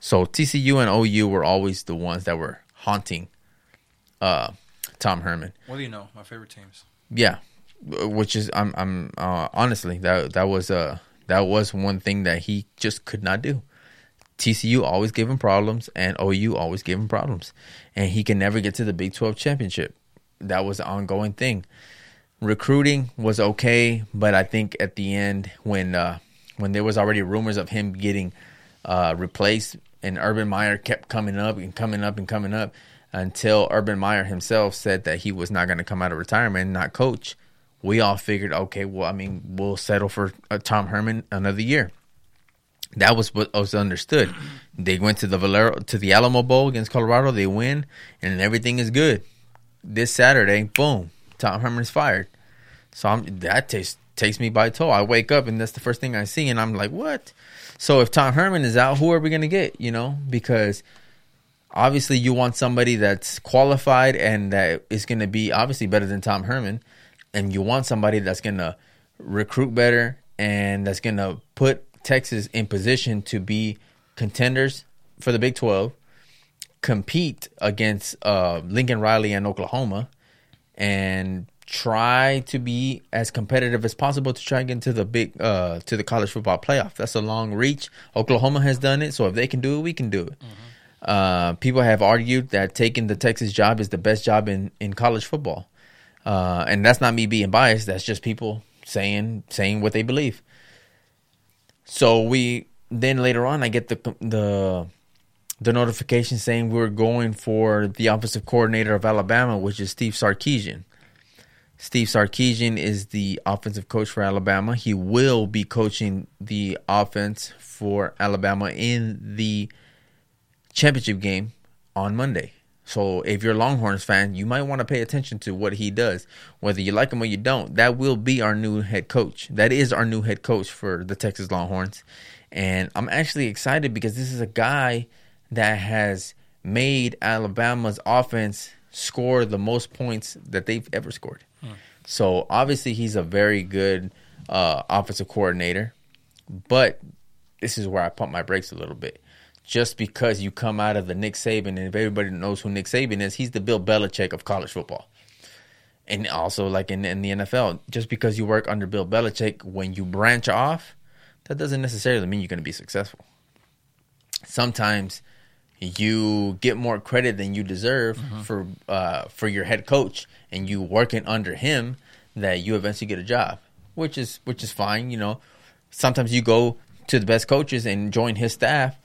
So TCU and OU were always the ones that were haunting uh, Tom Herman.
What do you know? My favorite teams.
Yeah, which is I'm I'm uh, honestly that that was uh that was one thing that he just could not do. TCU always gave him problems, and OU always gave him problems, and he can never get to the Big Twelve championship. That was an ongoing thing. Recruiting was okay, but I think at the end, when uh, when there was already rumors of him getting uh, replaced, and Urban Meyer kept coming up and coming up and coming up until Urban Meyer himself said that he was not going to come out of retirement and not coach. We all figured, okay, well, I mean, we'll settle for uh, Tom Herman another year. That was what was understood. They went to the Valero to the Alamo Bowl against Colorado. They win, and everything is good. This Saturday, boom, Tom Herman's fired. So I'm, that takes takes me by toe. I wake up and that's the first thing I see, and I'm like, what? So if Tom Herman is out, who are we gonna get? You know, because obviously you want somebody that's qualified and that is gonna be obviously better than Tom Herman, and you want somebody that's gonna recruit better and that's gonna put Texas in position to be contenders for the Big 12, compete against uh, Lincoln Riley and Oklahoma, and try to be as competitive as possible to try and get into the big uh, to the college football playoff. That's a long reach. Oklahoma has done it, so if they can do it, we can do it. Mm-hmm. Uh, people have argued that taking the Texas job is the best job in, in college football, uh, and that's not me being biased. That's just people saying saying what they believe. So we then later on, I get the the the notification saying we're going for the offensive coordinator of Alabama, which is Steve Sarkisian. Steve Sarkisian is the offensive coach for Alabama. He will be coaching the offense for Alabama in the championship game on Monday. So if you're a Longhorns fan, you might want to pay attention to what he does. Whether you like him or you don't, that will be our new head coach. That is our new head coach for the Texas Longhorns. And I'm actually excited because this is a guy that has made Alabama's offense score the most points that they've ever scored. Hmm. So obviously he's a very good uh, offensive coordinator, but this is where I pump my brakes a little bit. Just because you come out of the Nick Saban, and if everybody knows who Nick Saban is, he's the Bill Belichick of college football. And also, like in, in the NFL, just because you work under Bill Belichick, when you branch off, that doesn't necessarily mean you're going to be successful. Sometimes you get more credit than you deserve mm-hmm. for uh, for your head coach, and you working under him, that you eventually get a job, which is which is fine. You know, sometimes you go to the best coaches and join his staff.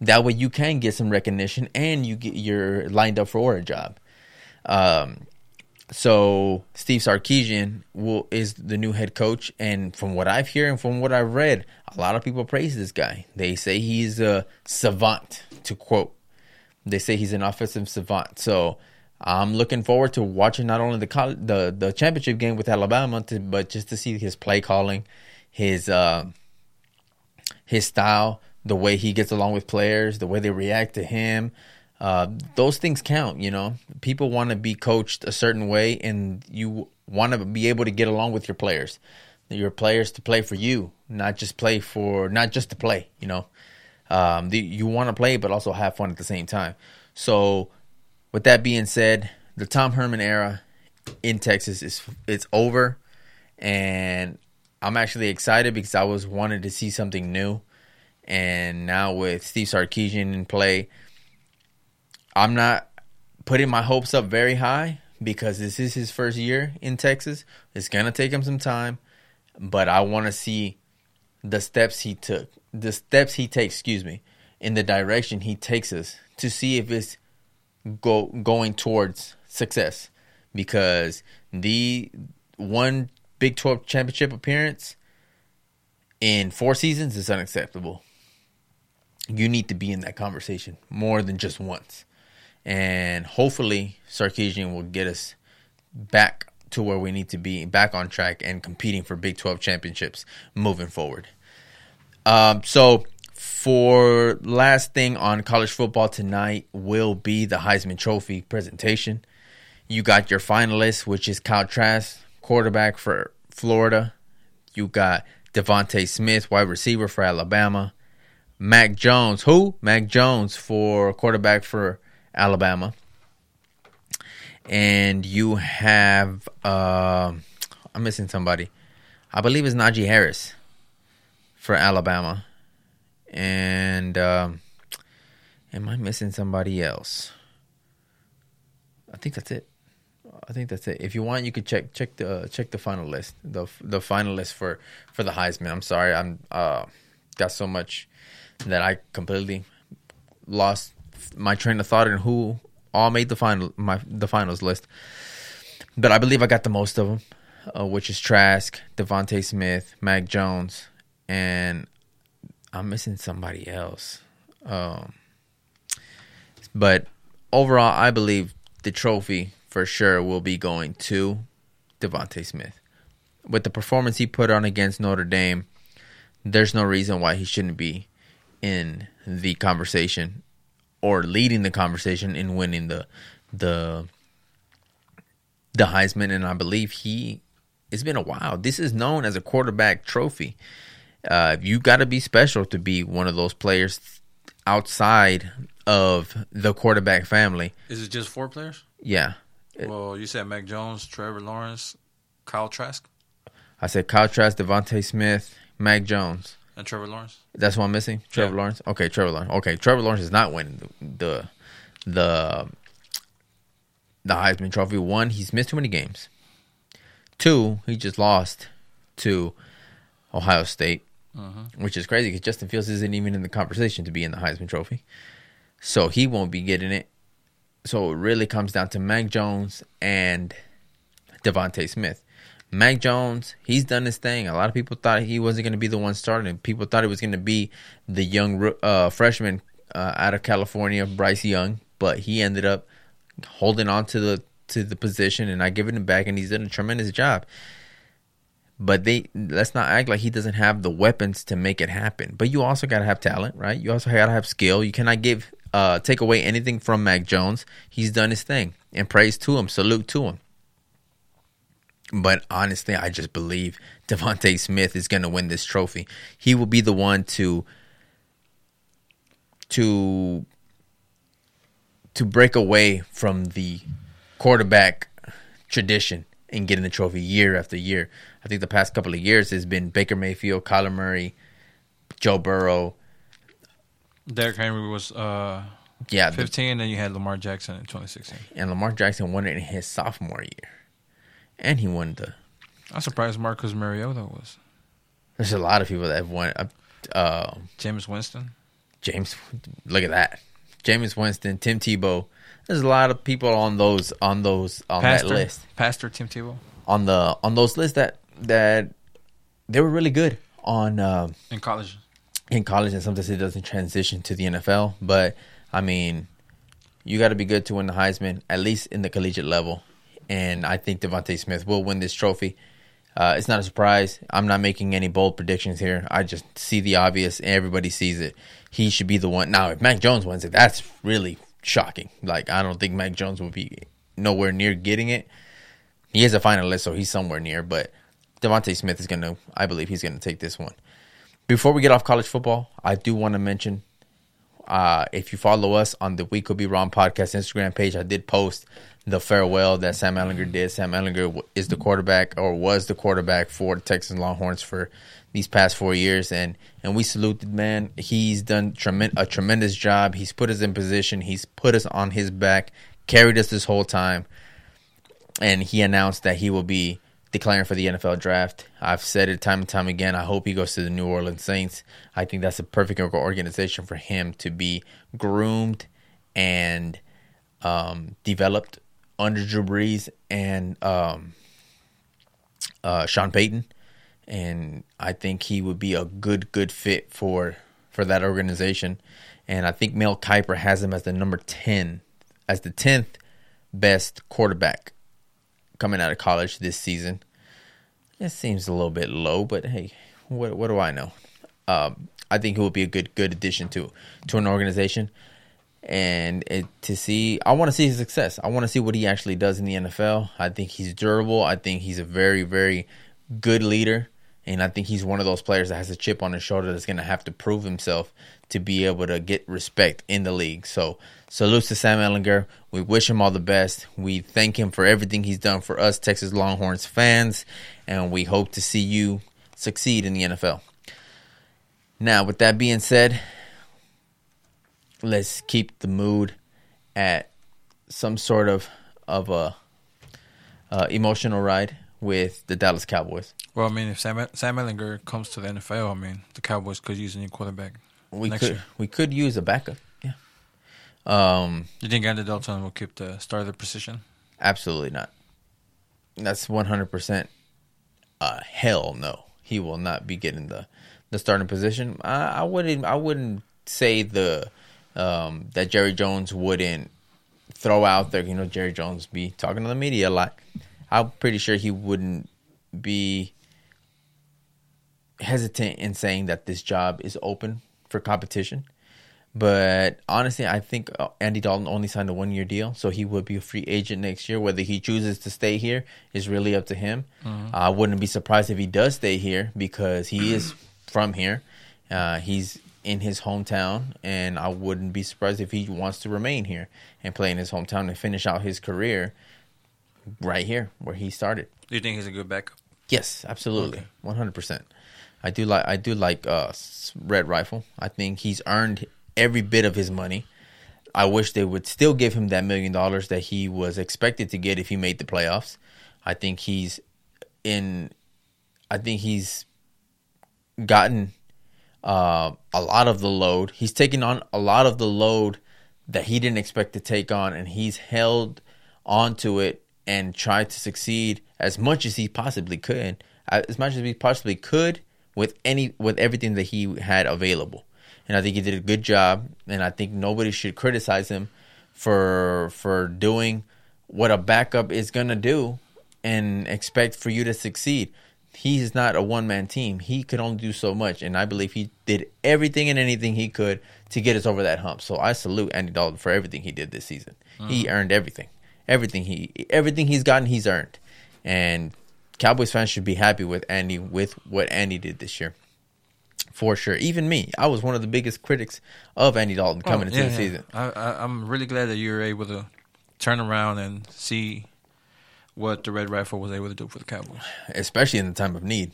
That way, you can get some recognition, and you get you're lined up for a job. Um, so Steve Sarkisian will is the new head coach, and from what I've heard and from what I've read, a lot of people praise this guy. They say he's a savant, to quote. They say he's an offensive savant. So I'm looking forward to watching not only the the the championship game with Alabama, to, but just to see his play calling, his uh, his style, the way he gets along with players, the way they react to him. Uh, those things count, you know. People want to be coached a certain way, and you want to be able to get along with your players. Your players to play for you, not just play for, not just to play. You know, um, the, you want to play, but also have fun at the same time. So, with that being said, the Tom Herman era in Texas is it's over, and I'm actually excited because I was wanted to see something new, and now with Steve Sarkisian in play I'm not putting my hopes up very high because this is his first year in Texas. It's to take him some time, but I want to see the steps he took, the steps he takes, excuse me, in the direction he takes us to see if it's go going towards success because the one Big 12 championship appearance in four seasons is unacceptable. You need to be in that conversation more than just once and hopefully Sarkisian will get us back to where we need to be, back on track, and competing for Big 12 championships moving forward. Um, so, for last thing on college football tonight will be the Heisman Trophy presentation. You got your finalists, which is Kyle Trask, quarterback for Florida. You got DeVonta Smith, wide receiver for Alabama. Mac Jones, who? Mac Jones for quarterback for Alabama. And you have, uh, I'm missing somebody. I believe it's Najee Harris for Alabama. And um, am I missing somebody else? I think that's it. I think that's it. If you want, you could check check the check the final list, the the final list for for the Heisman. I'm sorry, I'm uh got so much that I completely lost my train of thought and who all made the final my the finals list. But I believe I got the most of them, uh, which is Trask, DeVonta Smith, Mac Jones, and I'm missing somebody else. Um, but overall, I believe the trophy for sure will be going to DeVonta Smith. With the performance he put on against Notre Dame, there's no reason why he shouldn't be in the conversation or leading the conversation in winning the the the Heisman, and I believe he. It's been a while. This is known as a quarterback trophy. Uh, you got to be special to be one of those players outside of the quarterback family.
Is it just four players?
Yeah.
Well, you said Mac Jones, Trevor Lawrence, Kyle Trask.
I said Kyle Trask, DeVonta Smith, Mac Jones.
And Trevor Lawrence.
That's what I'm missing. Trevor yeah. Lawrence. Okay, Trevor Lawrence. Okay, Trevor Lawrence is not winning the the the, the Heisman Trophy. One, he's missed too many games. Two, he just lost to Ohio State. Which is crazy because Justin Fields isn't even in the conversation to be in the Heisman Trophy, so he won't be getting it. So it really comes down to Mac Jones and DeVonta Smith. Mac Jones, he's done his thing. A lot of people thought he wasn't going to be the one starting. People thought it was going to be the young uh, freshman uh, out of California, Bryce Young, but he ended up holding on to the to the position and not giving him back, and he's done a tremendous job. But they let's not act like he doesn't have the weapons to make it happen. But you also got to have talent, right? You also got to have skill. You cannot give uh, take away anything from Mac Jones. He's done his thing, and praise to him, salute to him. But honestly, I just believe DeVonta Smith is to win this trophy. He will be the one to to to break away from the quarterback tradition and getting the trophy year after year. I think the past couple of years has been Baker Mayfield, Kyler Murray, Joe Burrow.
Derrick Henry was uh,
Yeah, the-
15, and then you had Lamar Jackson in 2016.
and Lamar Jackson won it in his sophomore year, and he won the.
I'm surprised Marcus Mariota was.
There's a lot of people that have won. Uh, uh,
James Winston.
James, look at that. James Winston, Tim Tebow. There's a lot of people on those on those on
Pastor,
that list.
Pastor Tim Tebow
On the on those lists that that they were really good on um,
in college.
in college, and sometimes it doesn't transition to the NFL. But I mean, you got to be good to win the Heisman, at least in the collegiate level. And I think DeVonta Smith will win this trophy. Uh, it's not a surprise. I'm not making any bold predictions here. I just see the obvious. Everybody sees it. He should be the one. Now, if Mac Jones wins it, that's really shocking. Like, I don't think Mac Jones will be nowhere near getting it. He is a finalist, so he's somewhere near. But DeVonta Smith is to, I believe he's to take this one. Before we get off college football, I do want to mention uh, if you follow us on the We Could Be Wrong podcast Instagram page, I did post the farewell that Sam Ehlinger did. Sam Ehlinger is the quarterback or was the quarterback for the Texas Longhorns for these past four years, and and we saluted man. He's done a tremendous job. He's put us in position. He's put us on his back, carried us this whole time, and he announced that he will be declaring for the NFL draft. I've said it time and time again. I hope he goes to the New Orleans Saints. I think that's a perfect organization for him to be groomed and um, developed under Drew Brees and um, uh, Sean Payton. And I think he would be a good, good fit for for that organization. And I think Mel Kiper has him as the number ten, as the tenth best quarterback coming out of college this season. It seems a little bit low, but hey, what what do I know? Um, I think he would be a good good addition to to an organization, and it, to see, I want to see his success. I want to see what he actually does in the NFL. I think he's durable. I think he's a very very good leader, and I think he's one of those players that has a chip on his shoulder that's going to have to prove himself to be able to get respect in the league. So, salutes to Sam Ehlinger. We wish him all the best. We thank him for everything he's done for us Texas Longhorns fans, and we hope to see you succeed in the NFL. Now, with that being said, let's keep the mood at some sort of of a uh, emotional ride with the Dallas Cowboys.
Well, I mean, if Sam, Sam Ehlinger comes to the NFL, I mean, the Cowboys could use a new quarterback.
We
Next
could
year.
we could use a backup. Yeah. Um.
You think Andy Dalton will keep the start of the position?
Absolutely not. That's one hundred percent. Hell no. He will not be getting the the starting position. I, I wouldn't. I wouldn't say the um, that Jerry Jones wouldn't throw out there. You know, Jerry Jones be talking to the media a lot. I'm pretty sure he wouldn't be hesitant in saying that this job is open for competition. But honestly, I think uh, Andy Dalton only signed a one year deal, so he would be a free agent next year. Whether he chooses to stay here is really up to him. I wouldn't be surprised if he does stay here because he is from here. Uh, he's in his hometown, and I wouldn't be surprised if he wants to remain here and play in his hometown and finish out his career right here where he started.
Do you think he's a good backup?
Yes, absolutely, one hundred percent. I do like I do like uh, Red Rifle. I think he's earned every bit of his money. I wish they would still give him that million dollars that he was expected to get if he made the playoffs. I think he's in. I think he's gotten uh, a lot of the load. He's taking on a lot of the load that he didn't expect to take on, and he's held onto it and tried to succeed as much as he possibly could, as much as he possibly could with any with everything that he had available. And I think he did a good job, and I think nobody should criticize him for for doing what a backup is gonna do and expect for you to succeed. He's not a one man team. He could only do so much, and I believe he did everything and anything he could to get us over that hump. So I salute Andy Dalton for everything he did this season. He mm. earned everything, everything he everything he's gotten, he's earned, and Cowboys fans should be happy with Andy with what Andy did this year. For sure, even me, I was one of the biggest critics of Andy Dalton coming
Oh,
into the
yeah.
season.
I, I, I'm really glad that you were able to turn around and see what the Red Rifle was able to do for the Cowboys.
especially in the time of need.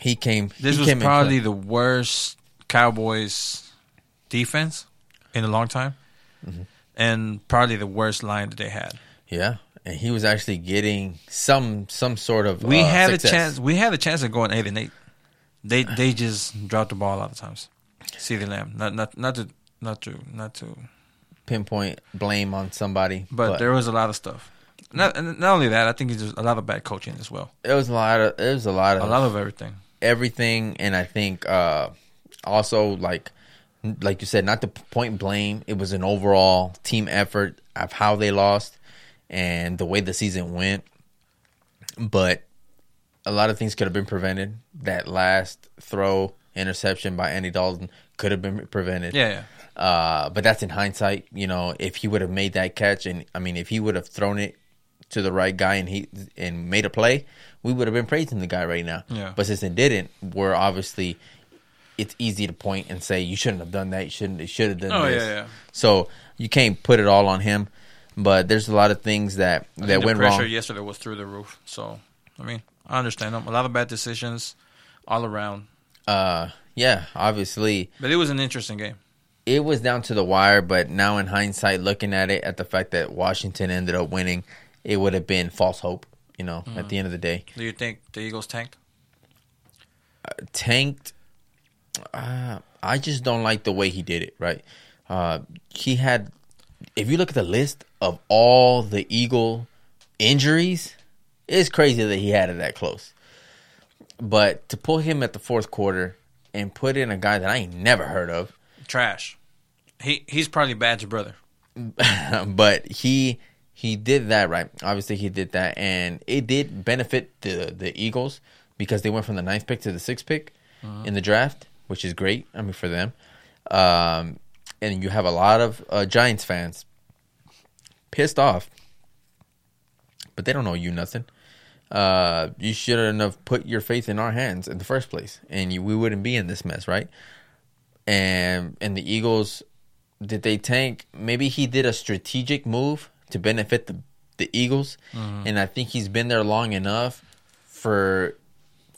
He came.
This
he
was
came
probably the worst Cowboys defense in a long time,
Mm-hmm.
and probably the worst line that they had.
yeah, and he was actually getting some some sort of.
We
uh,
had
success.
a chance. We had a chance of going eight and eight. They they just dropped the ball a lot of times. CeeDee Lamb. Not not not to not to not to.
pinpoint blame on somebody,
But, there was a lot of stuff. Not not only that. I think it's a lot of bad coaching as well.
it was a lot of it was a lot of
A lot of everything.
everything, and I think uh, also like like you said, not to point blame. It was an overall team effort of how they lost and the way the season went. But a lot of things could have been prevented. That last throw interception by Andy Dalton could have been prevented.
Yeah, yeah.
Uh, but that's in hindsight. You know, if he would have made that catch, and I mean, if he would have thrown it to the right guy and he and made a play, we would have been praising the guy right now.
Yeah.
But since it didn't, we're obviously it's easy to point and say you shouldn't have done that. You shouldn't. You should have done
Oh,
this.
yeah, yeah.
So you can't put it all on him. But there's a lot of things that
I
that went
pressure
wrong.
yesterday was through the roof. So I mean, I understand them. A lot of bad decisions all around.
Uh, yeah, obviously
But it was an interesting game.
it was down to the wire, but now in hindsight, looking at it, at the fact that Washington ended up winning, it would have been false hope. You know, at the end of the day,
Do you think the Eagles tanked?
tanked. Uh, I just don't like the way he did it. Right, uh, he had. If you look at the list of all the Eagle injuries, it's crazy that he had it that close. But to pull him at the fourth quarter and put in a guy that I ain't never heard of,
Trash. He he's probably Bad's brother.
but he he did that right. Obviously, he did that, and it did benefit the the Eagles because they went from the ninth pick to the sixth pick in the draft, which is great. I mean, for them, um, and you have a lot of uh, Giants fans pissed off, but they don't know you nothing. Uh, you shouldn't have put your faith in our hands in the first place, and you, we wouldn't be in this mess, right? And and the Eagles did they tank? Maybe he did a strategic move to benefit the the Eagles, mm-hmm. and I think he's been there long enough for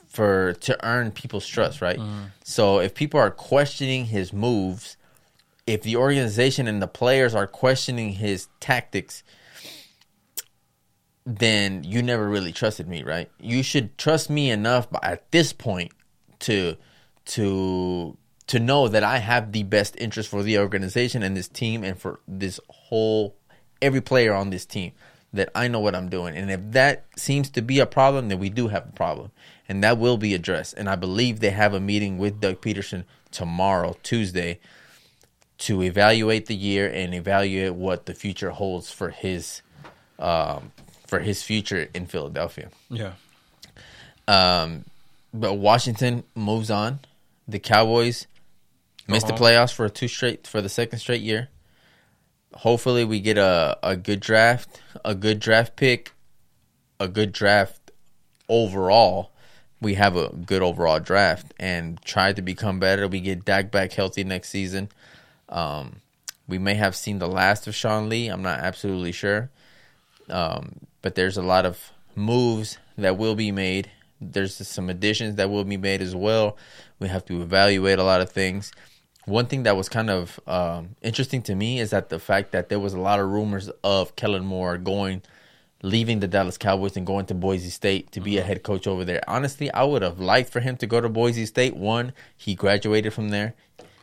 for to earn people's trust, right? Mm-hmm. So if people are questioning his moves, if the organization and the players are questioning his tactics, then you never really trusted me, right? You should trust me enough at this point to to to know that I have the best interest for the organization and this team and for this whole every player on this team that I know what I'm doing. And if that seems to be a problem, then we do have a problem. And that will be addressed. And I believe they have a meeting with Doug Pederson tomorrow, Tuesday, to evaluate the year and evaluate what the future holds for his um, for his future in Philadelphia.
Yeah.
Um, but Washington moves on. The Cowboys missed the playoffs for two straight for the second straight year. Hopefully, we get a a good draft, a good draft pick, a good draft overall. We have a good overall draft and try to become better. We get Dak back healthy next season. Um, we may have seen the last of Sean Lee. I'm not absolutely sure. Um, but there's a lot of moves that will be made. There's some additions that will be made as well. We have to evaluate a lot of things. One thing that was kind of um, interesting to me is that the fact that there was a lot of rumors of Kellen Moore going leaving the Dallas Cowboys and going to Boise State to be a head coach over there. Honestly, I would have liked for him to go to Boise State. One, he graduated from there,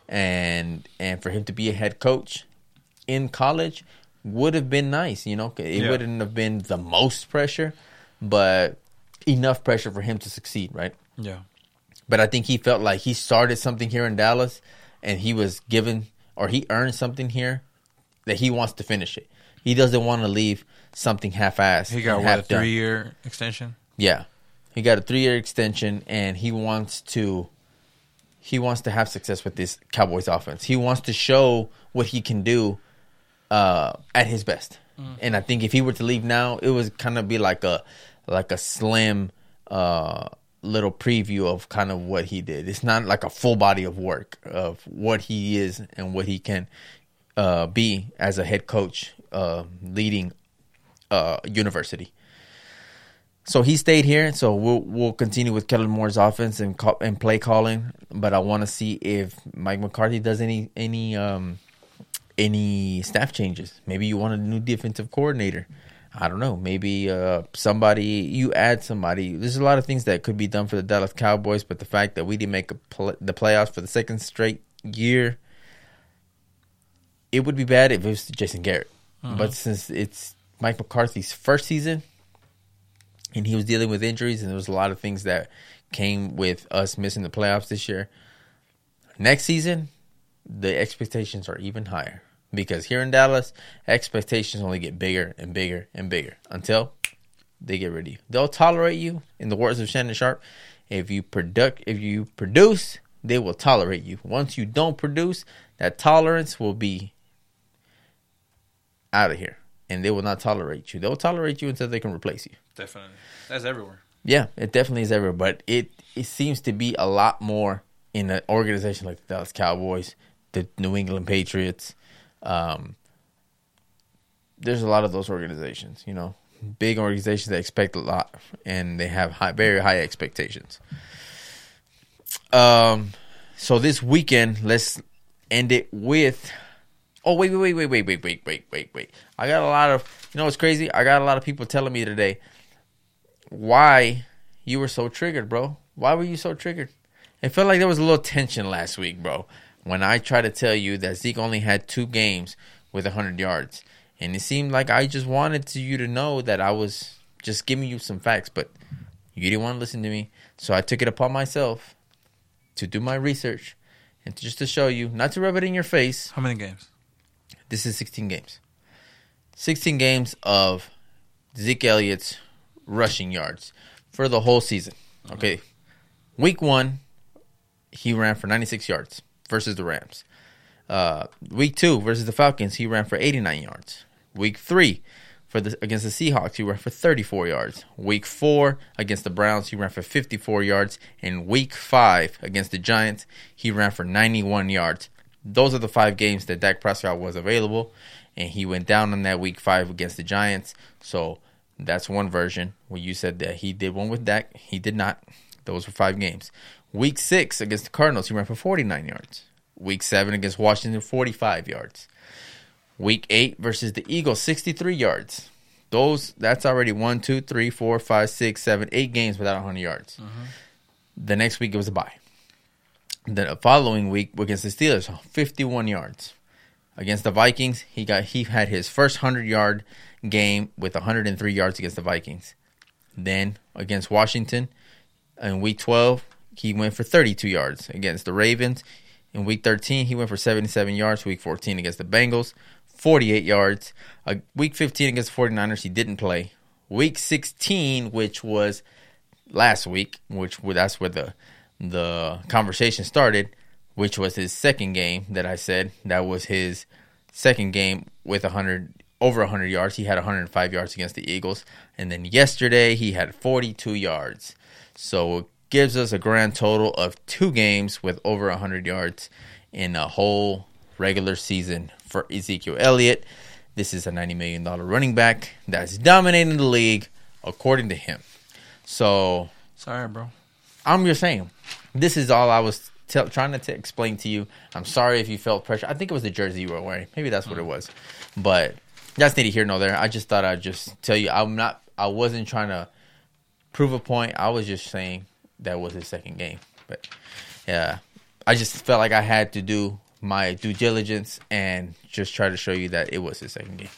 and and for him to be a head coach in college would have been nice. You know, it
Yeah.
wouldn't have been the most pressure, but enough pressure for him to succeed, right?
Yeah.
But I think he felt like he started something here in Dallas, and he was given or he earned something here that he wants to finish it. He doesn't want to leave something half-assed.
He got what a three year extension.
Yeah, he got a three-year extension, and he wants to. He wants to have success with this Cowboys offense. He wants to show what he can do uh, at his best. And I think if he were to leave now, it would kind of be like a like a slim uh, little preview of kind of what he did. It's not like a full body of work of what he is and what he can uh, be as a head coach uh, leading uh, university. So he stayed here. So we'll we'll continue with Kellen Moore's offense and and play calling. But I want to see if Mike McCarthy does any any um any staff changes. Maybe you want a new defensive coordinator. I don't know. Maybe uh somebody you add somebody. There's a lot of things that could be done for the Dallas Cowboys. But the fact that we didn't make a pl- the playoffs for the second straight year, it would be bad if it was Jason Garrett. But since it's Mike McCarthy's first season, and he was dealing with injuries, and there was a lot of things that came with us missing the playoffs this year. Next season, the expectations are even higher because here in Dallas, expectations only get bigger and bigger and bigger until they get rid of you. They'll tolerate you, in the words of Shannon Sharpe. If you product, if you produce, they will tolerate you. Once you don't produce, that tolerance will be out of here, and they will not tolerate you. They'll tolerate you until they can replace you.
Definitely. That's everywhere.
Yeah, it definitely is everywhere, but it it seems to be a lot more in an organization like the Dallas Cowboys, the New England Patriots. Um, there's a lot of those organizations, you know, big organizations that expect a lot and they have high, very high expectations. Um, so this weekend, let's end it with. Oh wait, wait, wait, wait, wait, wait, wait, wait, wait. I got a lot of. You know what's crazy? I got a lot of people telling me today why you were so triggered, bro. Why were you so triggered? It felt like there was a little tension last week, bro. When I tried to tell you that Zeke only had two games with 100 yards, and it seemed like I just wanted to you to know that I was just giving you some facts, but you didn't want to listen to me. So I took it upon myself to do my research and to, just to show you, not to rub it in your face.
How many games?
This is 16 games. 16 games of Zeke Elliott's rushing yards for the whole season. Okay. Mm-hmm. Week one, he ran for 96 yards versus the Rams. Uh, week two versus the Falcons, he ran for 89 yards. Week three for the against the Seahawks, he ran for 34 yards. Week four against the Browns, he ran for 54 yards. And week five against the Giants, he ran for 91 yards. Those are the five games that Dak Prescott was available, and he went down on that week five against the Giants. So that's one version where you said that he did one with Dak. He did not. Those were five games. Week six against the Cardinals, he ran for 49 yards. Week seven against Washington, 45 yards. Week eight versus the Eagles, 63 yards. Those that's already one, two, three, four, five, six, seven, eight games without 100 yards. Mm-hmm. The next week it was a bye. The following week against the Steelers, 51 yards. Against the Vikings, he got he had his first 100 yard game with 103 yards against the Vikings. Then against Washington, in week 12, he went for 32 yards against the Ravens. In week 13, he went for 77 yards. Week 14 against the Bengals, 48 yards. Uh, week 15 against the 49ers, he didn't play. Week 16, which was last week, which that's where the the conversation started, which was his second game that I said that was his second game with 100 over 100 yards. He had 105 yards against the Eagles, and then yesterday he had 42 yards. So it gives us a grand total of two games with over 100 yards in a whole regular season for Ezekiel Elliott. This is a $90 million running back that's dominating the league, according to him. So
Sorry, bro.
I'm just saying, this is all I was tell trying to t- explain to you. I'm sorry if you felt pressure. I think it was the jersey you were wearing. Maybe that's what it mm. was. But that's neither here nor there. I just thought I'd just tell you. I'm not. I wasn't trying to prove a point. I was just saying that was his second game. But yeah, I just felt like I had to do my due diligence and just try to show you that it was his second game.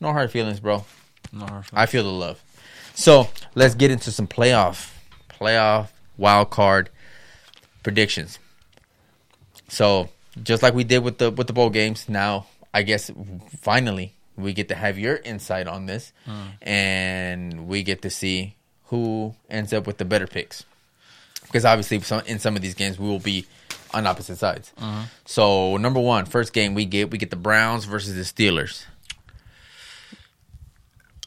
No hard feelings, bro.
No hard feelings.
I feel the love. So let's get into some playoff, playoff wild card predictions. So just like we did with the with the bowl games, now I guess finally we get to have your insight on this, hmm. and we get to see who ends up with the better picks. Because obviously, some, in some of these games, we will be on opposite sides. So number one, first game we get we get the Browns versus the Steelers.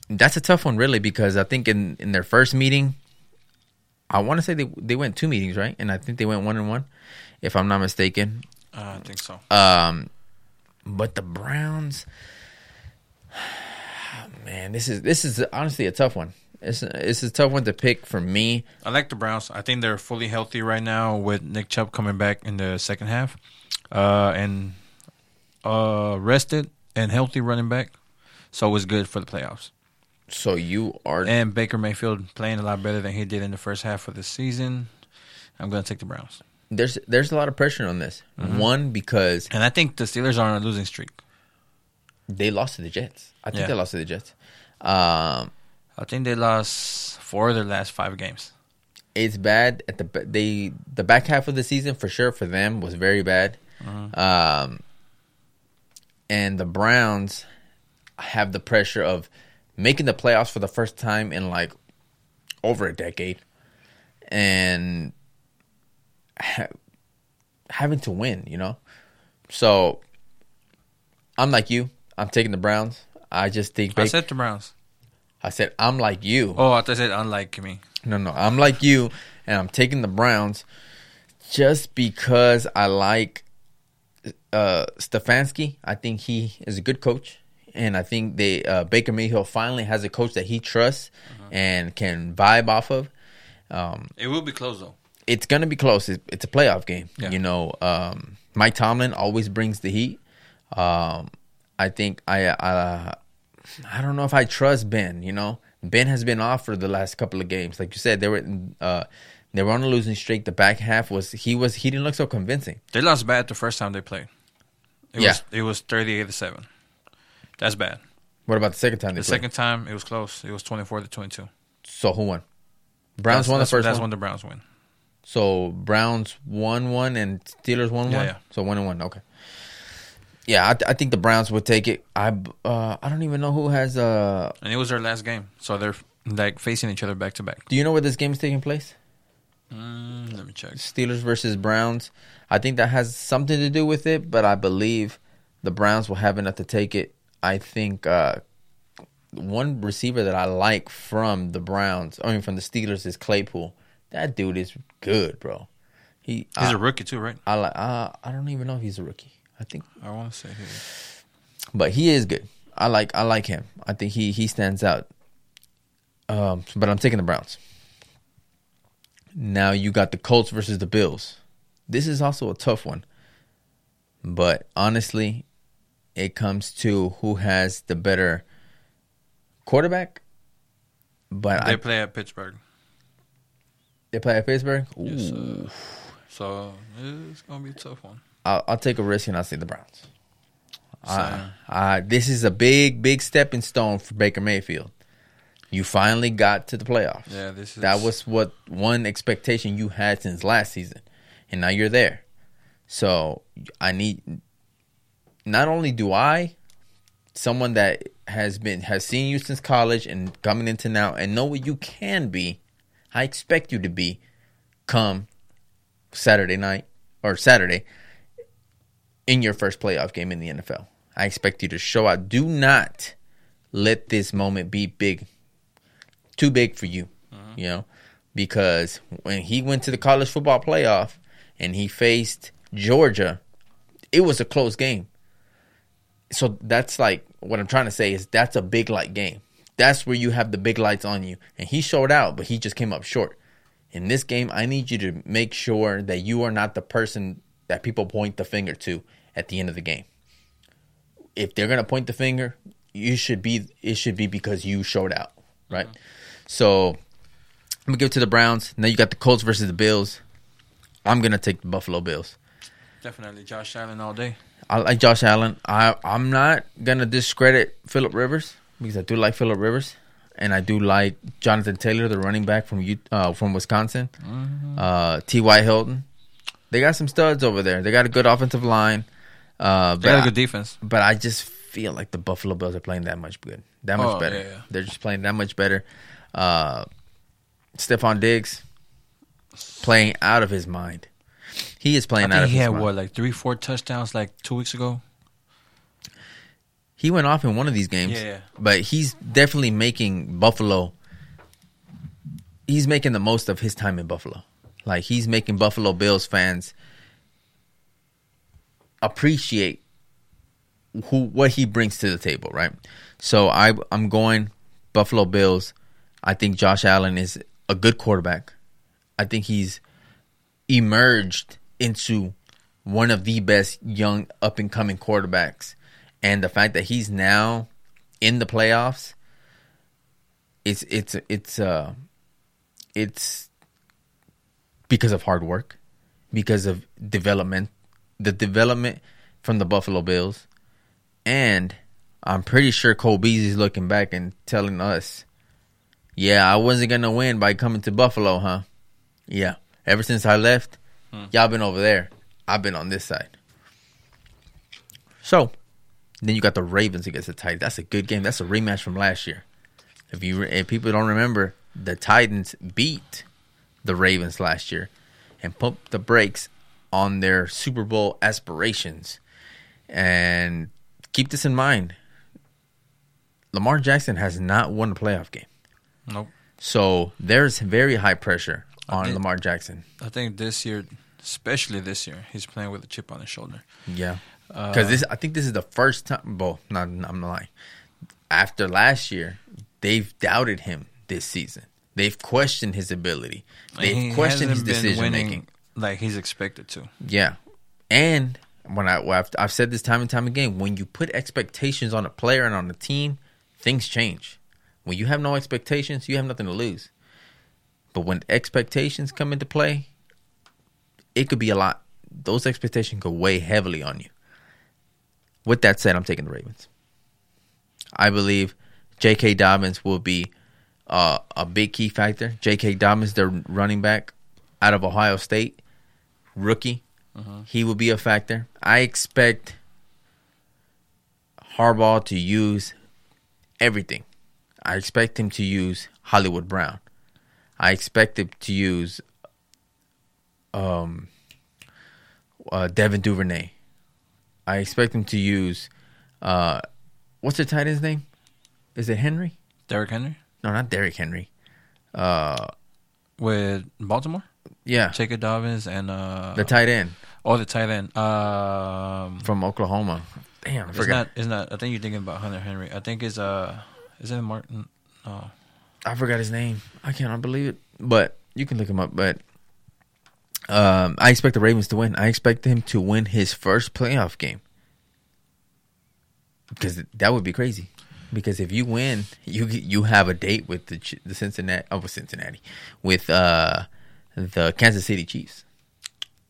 That's a tough one, really, because I think in, in their first meeting, I want to say they they went two meetings, right? And I think they went one and one, if I'm not mistaken.
Uh, I think so.
Um, but the Browns, man, this is this is honestly a tough one. It's it's a tough one to pick for me.
I like the Browns. I think they're fully healthy right now with Nick Chubb coming back in the second half, uh, and uh, rested and healthy running back. So it's good for the playoffs.
So you are
And Baker Mayfield playing a lot better than he did in the first half of the season. I'm going to take the Browns.
there's there's a lot of pressure on this. One because
And I think the Steelers are on a losing streak.
they lost to the Jets. I think
Yeah.
they lost to the Jets. Um,
I think they lost four of their last five games.
it's bad at the they the back half of the season for sure for them was very bad. Um, and the Browns have the pressure of making the playoffs for the first time in like over a decade, and ha- having to win. You know, so I'm like you. I'm taking the Browns. I just think
I said the Browns.
I said I'm like you.
Oh, I thought I said unlike me.
No, no, I'm like you, and I'm taking the Browns just because I like uh, Stefanski. I think he is a good coach, and I think they uh, Baker Mayfield finally has a coach that he trusts and can vibe off of. Um,
It will be close though.
it's gonna be close. It's, it's a playoff game.
Yeah.
You know, um, Mike Tomlin always brings the heat. Um, I think I uh, I don't know if I trust Ben. You know, Ben has been off for the last couple of games. Like you said, they were uh, they were on a losing streak. The back half was he was he didn't look so convincing.
They lost bad the first time they played. It
Yeah.
was it was thirty eight to seven. That's bad.
What about the second time they
The
played?
second time it was close. It was twenty four to twenty two.
So who won? Browns
that's,
won the
that's,
first
That's
one.
when the Browns win.
So Browns won one and Steelers won
Yeah,
one.
yeah.
So one and one. Okay. Yeah, I, th- I think the Browns would take it. I uh, I don't even know who has. Uh,
And it was their last game, so they're like facing each other back to back.
do you know where this game is taking place?
Mm, let me check.
Steelers versus Browns. I think that has something to do with it, but I believe the Browns will have enough to take it. I think uh, one receiver that I like from the Browns, I mean from the Steelers, is Claypool. That dude is good, bro. He,
He's
I,
a rookie too, right?
I like. Uh, I don't even know if he's a rookie. I think
I want to say he is.
but he is good. I like I like him. I think he he stands out. Um, but I'm taking the Browns. Now you got the Colts versus the Bills. This is also a tough one. But honestly, it comes to who has the better quarterback. But
They
I,
play at Pittsburgh,
they play at Pittsburgh. Ooh.
Yes, sir. so it's gonna be a tough one.
I'll, I'll take a risk and I'll say the Browns. Uh, uh, this is a big, big stepping stone for Baker Mayfield. You finally got to the playoffs.
Yeah, this is
That was what one expectation you had since last season, and now you're there. So I need. Not only do I, someone that has been has seen you since college and coming into now and know what you can be, I expect you to be, come Saturday night or Saturday in your first playoff game in the NFL. I expect you to show out. Do not let this moment be big, too big for you. Mm-hmm. You know, because when he went to the college football playoff and he faced Georgia, it was a close game. So that's like what I'm trying to say is that's a big light game. That's where you have the big lights on you. And he showed out, but he just came up short. In this game, I need you to make sure that you are not the person that people point the finger to at the end of the game. If they're going to point the finger, you should be it should be because you showed out, right? So I'm gonna give it to the Browns. Now you got the Colts versus the Bills. I'm gonna take the Buffalo Bills.
Definitely Josh Allen all day.
I like Josh Allen. I I'm not gonna discredit Philip Rivers because I do like Philip Rivers, and I do like Jonathan Taylor, the running back from uh, from Wisconsin. Uh, T. Y. Hilton. They got some studs over there. They got a good offensive line. Uh,
They got
but
a good defense.
but I just feel like the Buffalo Bills are playing that much good, that much
Oh,
better.
yeah, yeah.
They're just playing that much better. Uh, Stefon Diggs playing out of his mind. He is
I
playing out of
he
his
had
mind.
what, like three, four touchdowns like two weeks ago.
He went off in one of these games,
Yeah.
but he's definitely making Buffalo. He's making the most of his time in Buffalo. Like he's making Buffalo Bills fans appreciate who what he brings to the table, right? So I I'm going Buffalo Bills. I think Josh Allen is a good quarterback. I think he's emerged into one of the best young up and coming quarterbacks. And the fact that he's now in the playoffs it's it's it's uh it's because of hard work, because of development, the development from the Buffalo Bills, and I'm pretty sure Cole Beasley's looking back and telling us, "Yeah, I wasn't gonna win by coming to Buffalo, huh? Yeah, ever since I left, hmm. y'all been over there. I've been on this side." So, then you got the Ravens against the Titans. That's a good game. That's a rematch from last year. If you if people don't remember, the Titans beat the Ravens last year and pumped the brakes on their Super Bowl aspirations. And keep this in mind. Lamar Jackson has not won a playoff game.
Nope.
So there's very high pressure on
Okay.
Lamar Jackson.
I think this year, especially this year, he's playing with a chip on his shoulder.
Yeah.
Uh,
Because this, I think this is the first time. Well, not, I'm not lying. After last year, they've doubted him this season. They've questioned his ability. They've questioned his decision making.
Like he's expected to.
Yeah, and when I well, I've, I've said this time and time again, when you put expectations on a player and on a team, things change. When you have no expectations, you have nothing to lose. But when expectations come into play, it could be a lot. Those expectations could weigh heavily on you. With that said, I'm taking the Ravens. I believe J.K. Dobbins will be uh, a big key factor. J.K. Dobbins, their running back out of Ohio State, rookie. He will be a factor. I expect Harbaugh to use everything. I expect him to use Hollywood Brown. I expect him to use um, uh, Devin Duvernay. I expect him to use uh, what's the tight end's name? Is it Henry?
Derrick Henry
No, not Derrick Henry. Uh,
with Baltimore,
yeah,
J.K. Dobbins, and uh,
the tight end
oh the tight end. Um,
from Oklahoma. Damn, I
it's not. It's not. I think you're thinking about Hunter Henry. I think it's uh, is it Martin? No,
I forgot his name. I cannot believe it. But you can look him up. But um, I expect the Ravens to win. I expect him to win his first playoff game because that would be crazy. Because if you win, you you have a date with the the Cincinnati, oh, with Cincinnati, with uh, the Kansas City Chiefs.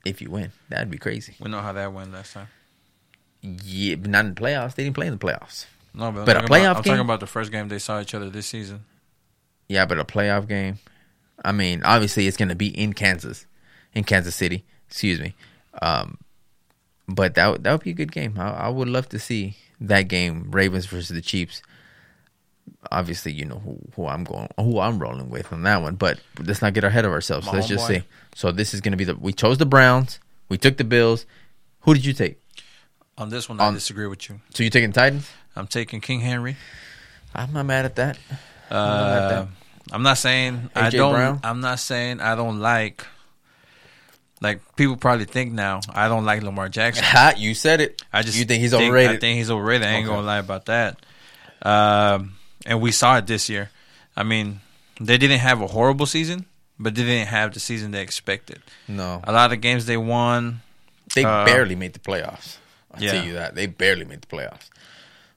If you win, that'd be crazy.
we know how that went last time.
Yeah, but not in the playoffs. They didn't play in the playoffs.
No, but, I'm
But a
talking
playoff
about, I'm
game?
talking about the first game they saw each other this season.
Yeah, but a playoff game. I mean, obviously it's going to be in Kansas, in Kansas City. Excuse me. Um, but that would- that would be a good game. I, I would love to see that game, Ravens versus the Chiefs. Obviously, you know who, who I'm going, who I'm rolling with on that one. But let's not get ahead of ourselves.
My
let's just
homeboy.
see. So this is going to be the. We chose the Browns. We took the Bills. Who did you take?
On this one, I
On-
disagree with you.
So you taking Titans?
I'm taking King Henry.
I'm not mad at that. not mad at
Uh,
that.
I'm not saying I
AJ
don't.
Brown?
I'm not saying I don't like. Like people probably think now, I don't like Lamar Jackson.
Ha, you said it.
I just
you think he's overrated.
I think he's overrated. I ain't
Okay.
gonna lie about that. Um, and we saw it this year. I mean, they didn't have a horrible season, but they didn't have the season they expected.
no,
A lot of games they won.
They
Uh,
barely made the playoffs. I'll
yeah.
tell you that. They barely made the playoffs.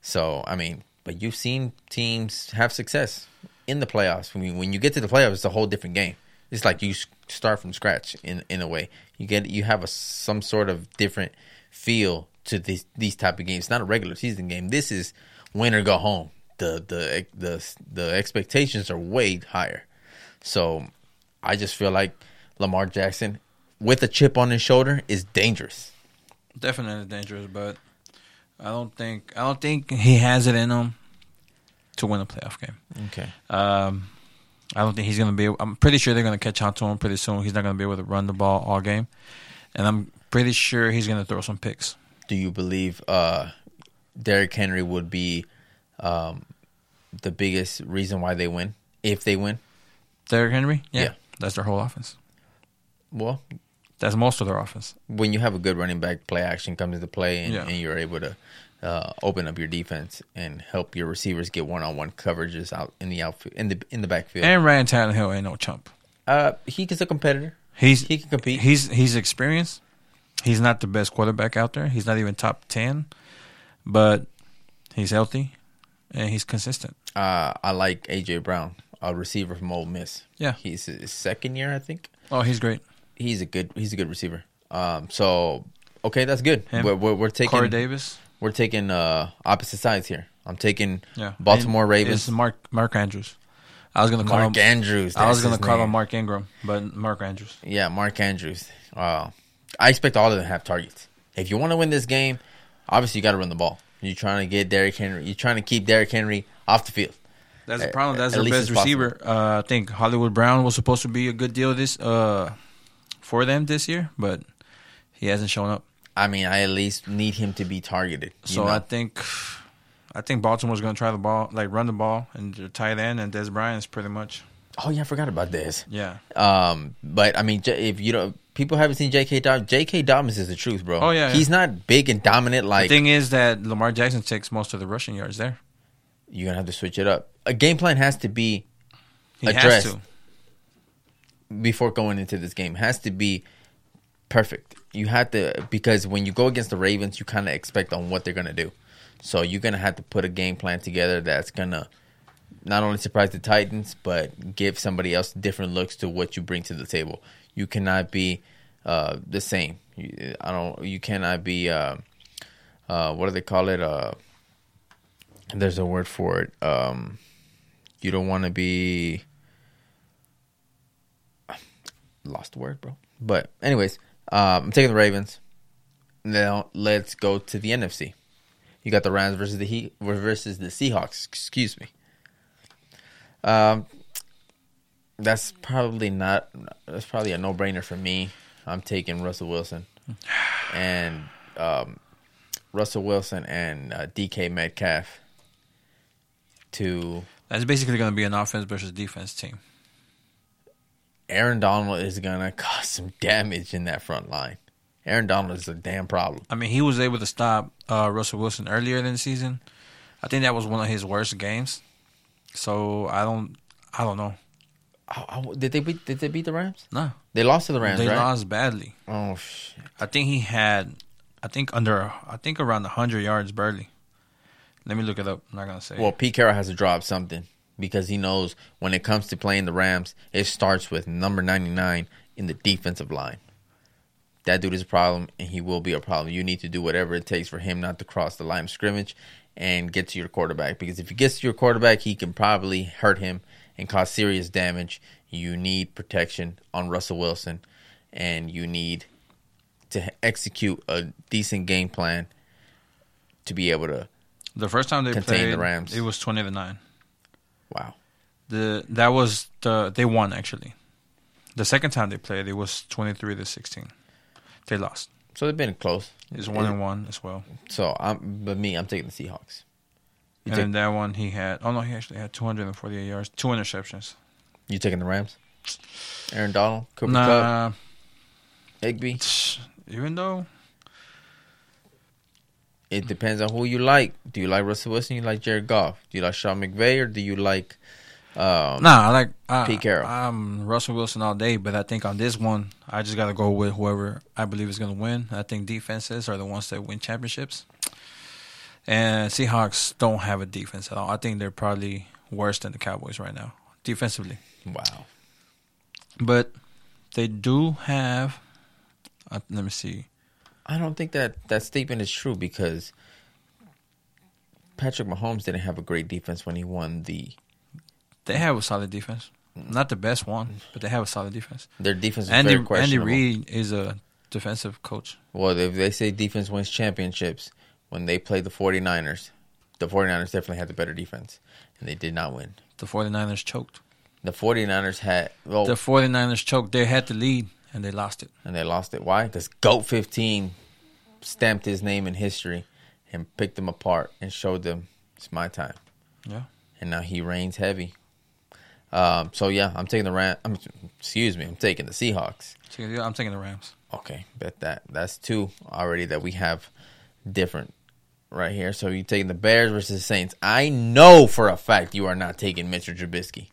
So, I mean, but you've seen teams have success in the playoffs. When you, when you get to the playoffs, it's a whole different game. It's like you start from scratch in in a way. You get you have a some sort of different feel to these these type of games. It's not a regular season game. This is win or go home. The the the the expectations are way higher. So I just feel like Lamar Jackson with a chip on his shoulder is dangerous.
Definitely dangerous, but I don't think I don't think he has it in him to win a playoff game.
Okay.
Um, I don't think he's going to be. I'm pretty sure they're going to catch on to him pretty soon. He's not going to be able to run the ball all game, and I'm pretty sure he's going to throw some picks.
Do you believe uh, Derrick Henry would be um, the biggest reason why they win if they win?
Derrick Henry, yeah,
Yeah.
that's their whole offense.
Well,
That's most of their offense.
when you have a good running back, play action comes into play, and,
Yeah.
and you're able to uh, open up your defense and help your receivers get one-on-one coverages out in the outfield in the in the backfield.
And Ryan Tannehill ain't no chump.
uh, he is a competitor.
He's
He can compete.
He's he's experienced. He's not the best quarterback out there. He's not even top ten, but he's healthy and he's consistent.
Uh, I like AJ Brown, a receiver from Ole Miss.
Yeah.
he's his second year, I think.
Oh, he's great.
He's a good. He's a good receiver. Um, so okay, that's good. We're, we're, we're taking
Corey Davis.
we're taking uh opposite sides here. I'm taking
Yeah,
Baltimore
And
Ravens.
It's Mark Mark Andrews. I was gonna call
Mark
him.
Andrews.
I was gonna call
name.
him Mark Ingram, but Mark Andrews.
Yeah, Mark Andrews. Uh, I expect all of them to have targets. If you want to win this game, obviously you got to run the ball. You're trying to get Derrick Henry. You're trying to keep Derrick Henry off the field.
That's the
At-
problem. That's
at
their best receiver. Uh, I think Hollywood Brown was supposed to be a good deal this uh for them this year, but he hasn't shown up.
I mean, I at least need him to be targeted. you
So
know?
I think I think Baltimore's going to try the ball, like run the ball, and their tight end and Dez Bryant is pretty much
oh yeah, I forgot about this.
yeah.
Um, but I mean, if you don't, people haven't seen J.K. Dobbins. J.K. Dobbins is the truth, bro.
Oh, yeah, yeah.
he's not big and dominant Like The
thing is that Lamar Jackson takes most of the rushing yards there.
you're gonna have to switch it up. A game plan has to be
He
Addressed.
has to.
before going into this game has to be perfect. You have to because when you go against the Ravens, you kind of expect on what they're gonna do. So you're gonna have to put a game plan together that's gonna not only surprise the Titans, but give somebody else different looks to what you bring to the table. You cannot be uh, the same. You, I don't. You cannot be. Uh, uh, what do they call it? Uh, there's a word for it. Um, you don't want to be lost word, bro. But anyways, um, I'm taking the Ravens. Now let's go to the NFC. You got the Rams versus the Heat versus the Seahawks. Excuse me. Um, that's probably not. That's probably a no brainer for me. I'm taking Russell Wilson, and um, Russell Wilson and uh, DK Metcalf to
That's basically going to be an offense versus defense team.
Aaron Donald is gonna cause some damage in that front line. Aaron Donald is a damn problem.
I mean, he was able to stop uh, Russell Wilson earlier in the season. I think that was one of his worst games. So I don't, I don't know.
Oh, oh, did they beat? Did they beat the Rams?
No,
They lost to the Rams,
they
right?
lost badly.
Oh shit!
I think he had, I think under, I think around hundred yards barely. Let me look it up. I'm not gonna say.
Well, Pete Carroll has to drop something because he knows when it comes to playing the Rams, it starts with number ninety nine in the defensive line. That dude is a problem, and he will be a problem. You need to do whatever it takes for him not to cross the line of scrimmage and get to your quarterback. Because if he gets to your quarterback, he can probably hurt him and cause serious damage. You need protection on Russell Wilson, and you need to execute a decent game plan to be able to.
the first time they played
the Rams.
it was twenty to nine.
Wow.
The that was the they won actually. The second time they played, it was twenty three to sixteen. They lost.
So they've been close.
It's one and one as well.
So I'm, but me, I'm taking the Seahawks. You
and
take,
then that one he had. Oh no, he actually had 248 yards, two interceptions.
you taking the Rams? Aaron Donald, Cooper Kupp,
Nah,
Higbee.
even though
It depends on who you like. Do you like Russell Wilson? You like Jared Goff? Do you like Sean McVay or do you like? Um,
Nah, I like I,
Pete Carroll.
I'm Russell Wilson all day, but I think on this one, I just got to go with whoever I believe is going to win. I think defenses are the ones that win championships. And Seahawks don't have a defense at all. I think they're probably worse than the Cowboys right now defensively.
Wow.
But they do have. Uh, let me see.
I don't think that that statement is true because Patrick Mahomes didn't have a great defense when he won the.
They have a solid defense. Not the best one, but they have a solid defense.
Their defense is
Andy Andy. Reid is a defensive coach.
Well, if they say defense wins championships, when they played the 49ers, the 49ers definitely had the better defense, and they did not win.
The 49ers choked.
The 49ers had, well,
The 49ers choked. They had the lead and they lost it.
and they lost it. Why? Because GOAT 15 stamped his name in history and picked them apart and showed them it's my time.
Yeah.
And now he reigns heavy. Um, so, yeah, I'm taking the Rams. I'm, excuse me, I'm taking the Seahawks.
I'm taking the Rams.
Okay, bet that. That's two already that we have different right here. So you taking the Bears versus the Saints. I know for a fact you are not taking Mitchell Trubisky.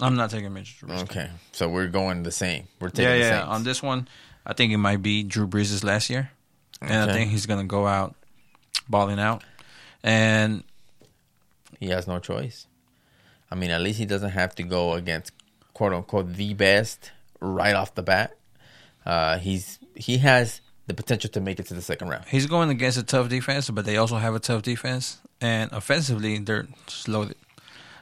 I'm not taking Mitch Trubisky.
Okay, so we're going the same. We're taking
Yeah,
the
yeah. On this one, I think it might be Drew Brees' last year, and I think he's gonna go out balling out. And
he has no choice. I mean, at least he doesn't have to go against quote unquote the best right off the bat. Uh, he's he has the potential to make it to the second round.
he's going against a tough defense, but they also have a tough defense, and offensively they're loaded.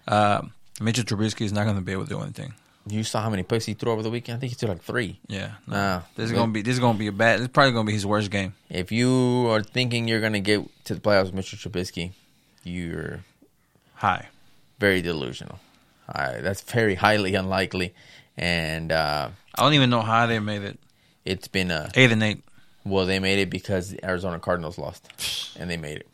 Uh, Mitchell Trubisky is not going to be able to do anything.
You saw how many picks he threw over the weekend. I think he threw like three.
Yeah, no.
Nah,
this is
but-
gonna be this is gonna be a bad. It's probably gonna be his worst game.
If you are thinking you're going to get to the playoffs with Mitchell Trubisky, you're
High.
very delusional. I, that's very highly unlikely. And uh,
I don't even know how they made it
it's been a
eight and eight.
Well, they made it because the Arizona Cardinals lost, and they made it.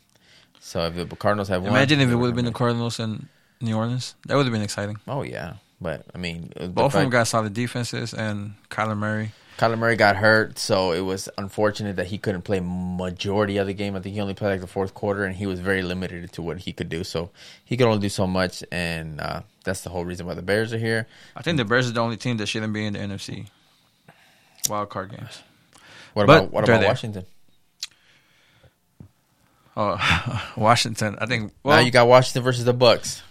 So if the Cardinals have won,
Imagine if it would have been the Cardinals and New Orleans. That would have been exciting.
Oh yeah, but I mean,
Both of them got solid defenses, and Kyler Murray.
Kyler Murray got hurt, so it was unfortunate that he couldn't play majority of the game. I think he only played like the fourth quarter, and he was very limited to what he could do. So he could only do so much, and uh, that's the whole reason why the Bears are here.
I think the Bears is the only team that shouldn't be in the NFC wild card games.
What
But
about what about
there.
Washington?
Oh, Washington. I think. Well,
now you got Washington versus the Bucks.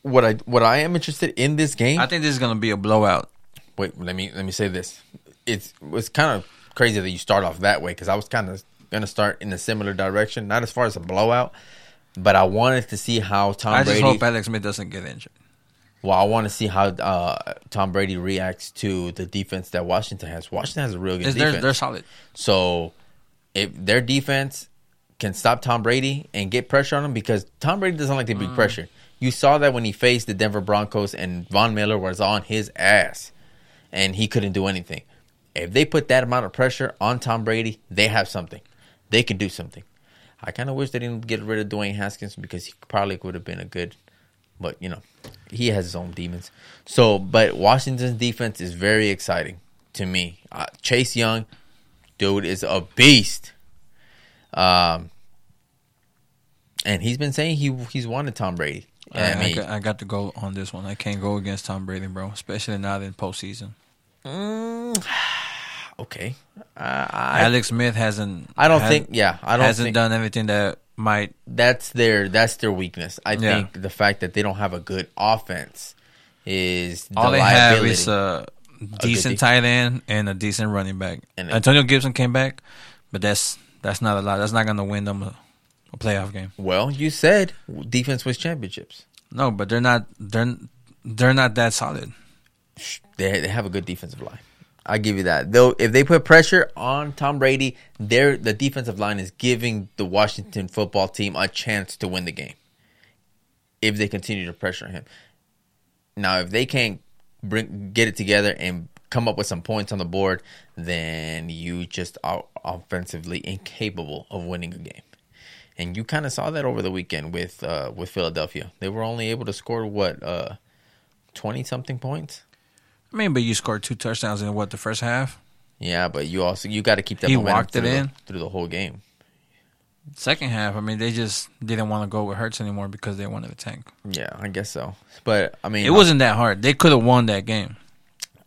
What I what I am interested in this game.
I think this is gonna be a blowout.
wait, let me let me say this. It's it's kind of crazy that you start off that way because I was kind of gonna start in a similar direction, not as far as a blowout, but I wanted to see how Tom
I just
Brady.
hope Alex Smith doesn't get injured.
Well, I want to see how uh, Tom Brady reacts to the defense that Washington has. Washington has a real good
It's-
defense.
They're, they're solid.
So if their defense can stop Tom Brady and get pressure on him, because Tom Brady doesn't like to be pressured. You saw that when he faced the Denver Broncos and Von Miller was on his ass and he couldn't do anything. If they put that amount of pressure on Tom Brady, they have something. They can do something. I kind of wish they didn't get rid of Dwayne Haskins because he probably would have been a good, but you know, he has his own demons. So, but Washington's defense is very exciting to me. Uh, Chase Young, dude, is a beast. Um, and he's been saying he he's wanted Tom Brady.
I,
And I mean,
got, I got to go on this one. I can't go against Tom Brady, bro. Especially not in postseason.
mm, okay. Uh, I
Alex Smith hasn't.
I don't think. Yeah, I don't
hasn't
think
done everything that might.
that's their that's their weakness. I
Yeah.
think the fact that they don't have a good offense is the
All they have is a decent
def-
tight end and a decent running back.
And a-
Antonio Gibson came back, but that's that's not a lot. That's not going to win them a, a playoff game.
well, you said defense wins championships.
No, but they're not. They're they're not that solid.
They they have a good defensive line. I give you that. Though if they put pressure on Tom Brady, their the defensive line is giving the Washington football team a chance to win the game. If they continue to pressure him. Now, if they can't bring get it together and come up with some points on the board, then you just are offensively incapable of winning a game. And you kind of saw that over the weekend with uh, with Philadelphia. They were only able to score what uh, twenty something points.
I mean, but you scored two touchdowns in what the first half.
Yeah, but you also you got to keep that.
He walked it
through the-
in.
through the whole game.
Second half, I mean, they just didn't want to go with Hurts anymore because they wanted to tank.
Yeah, I guess so. But I mean,
It wasn't that hard. They could have won that game.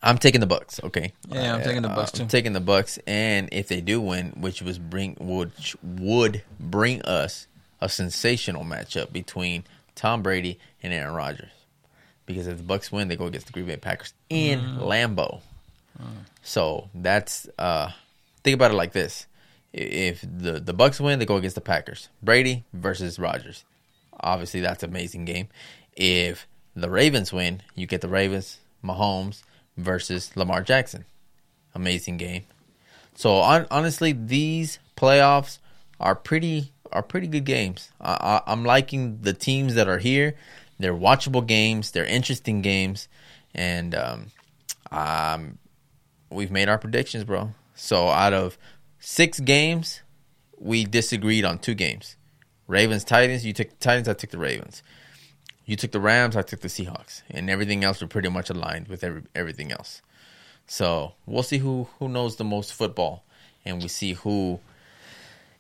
I'm taking the Bucks. Okay.
Yeah, I'm taking the Bucks,
uh,
too.
I'm taking the Bucks, and if they do win, which was bring which would bring us a sensational matchup between Tom Brady and Aaron Rodgers, because if the Bucks win, they go against the Green Bay Packers in
Mm.
Lambeau. So that's uh, think about it like this: if the the Bucks win, they go against the Packers. Brady versus Rodgers. Obviously, that's an amazing game. If the Ravens win, you get the Ravens, Mahomes versus Lamar Jackson. Amazing game. So on, honestly, these playoffs are pretty are pretty good games. I, I, I'm liking the teams that are here. They're watchable games. They're interesting games, and um, um, we've made our predictions, bro. So out of six games, we disagreed on two games. Ravens Titans. You took the Titans. I took the Ravens. You took the Rams. I took the Seahawks, and everything else were pretty much aligned with every, everything else. So we'll see who who knows the most football, and we see who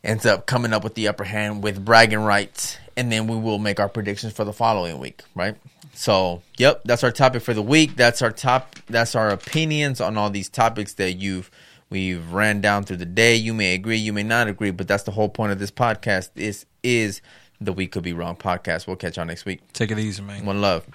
ends up coming up with the upper hand with bragging rights, and then we will make our predictions for the following week, right? So, yep, that's our topic for the week. That's our top. That's our opinions on all these topics that you've we've ran down through the day. You may agree, you may not agree, but that's the whole point of this podcast. This is the We Could Be Wrong podcast. We'll catch y'all next week.
Take it easy, man.
One love.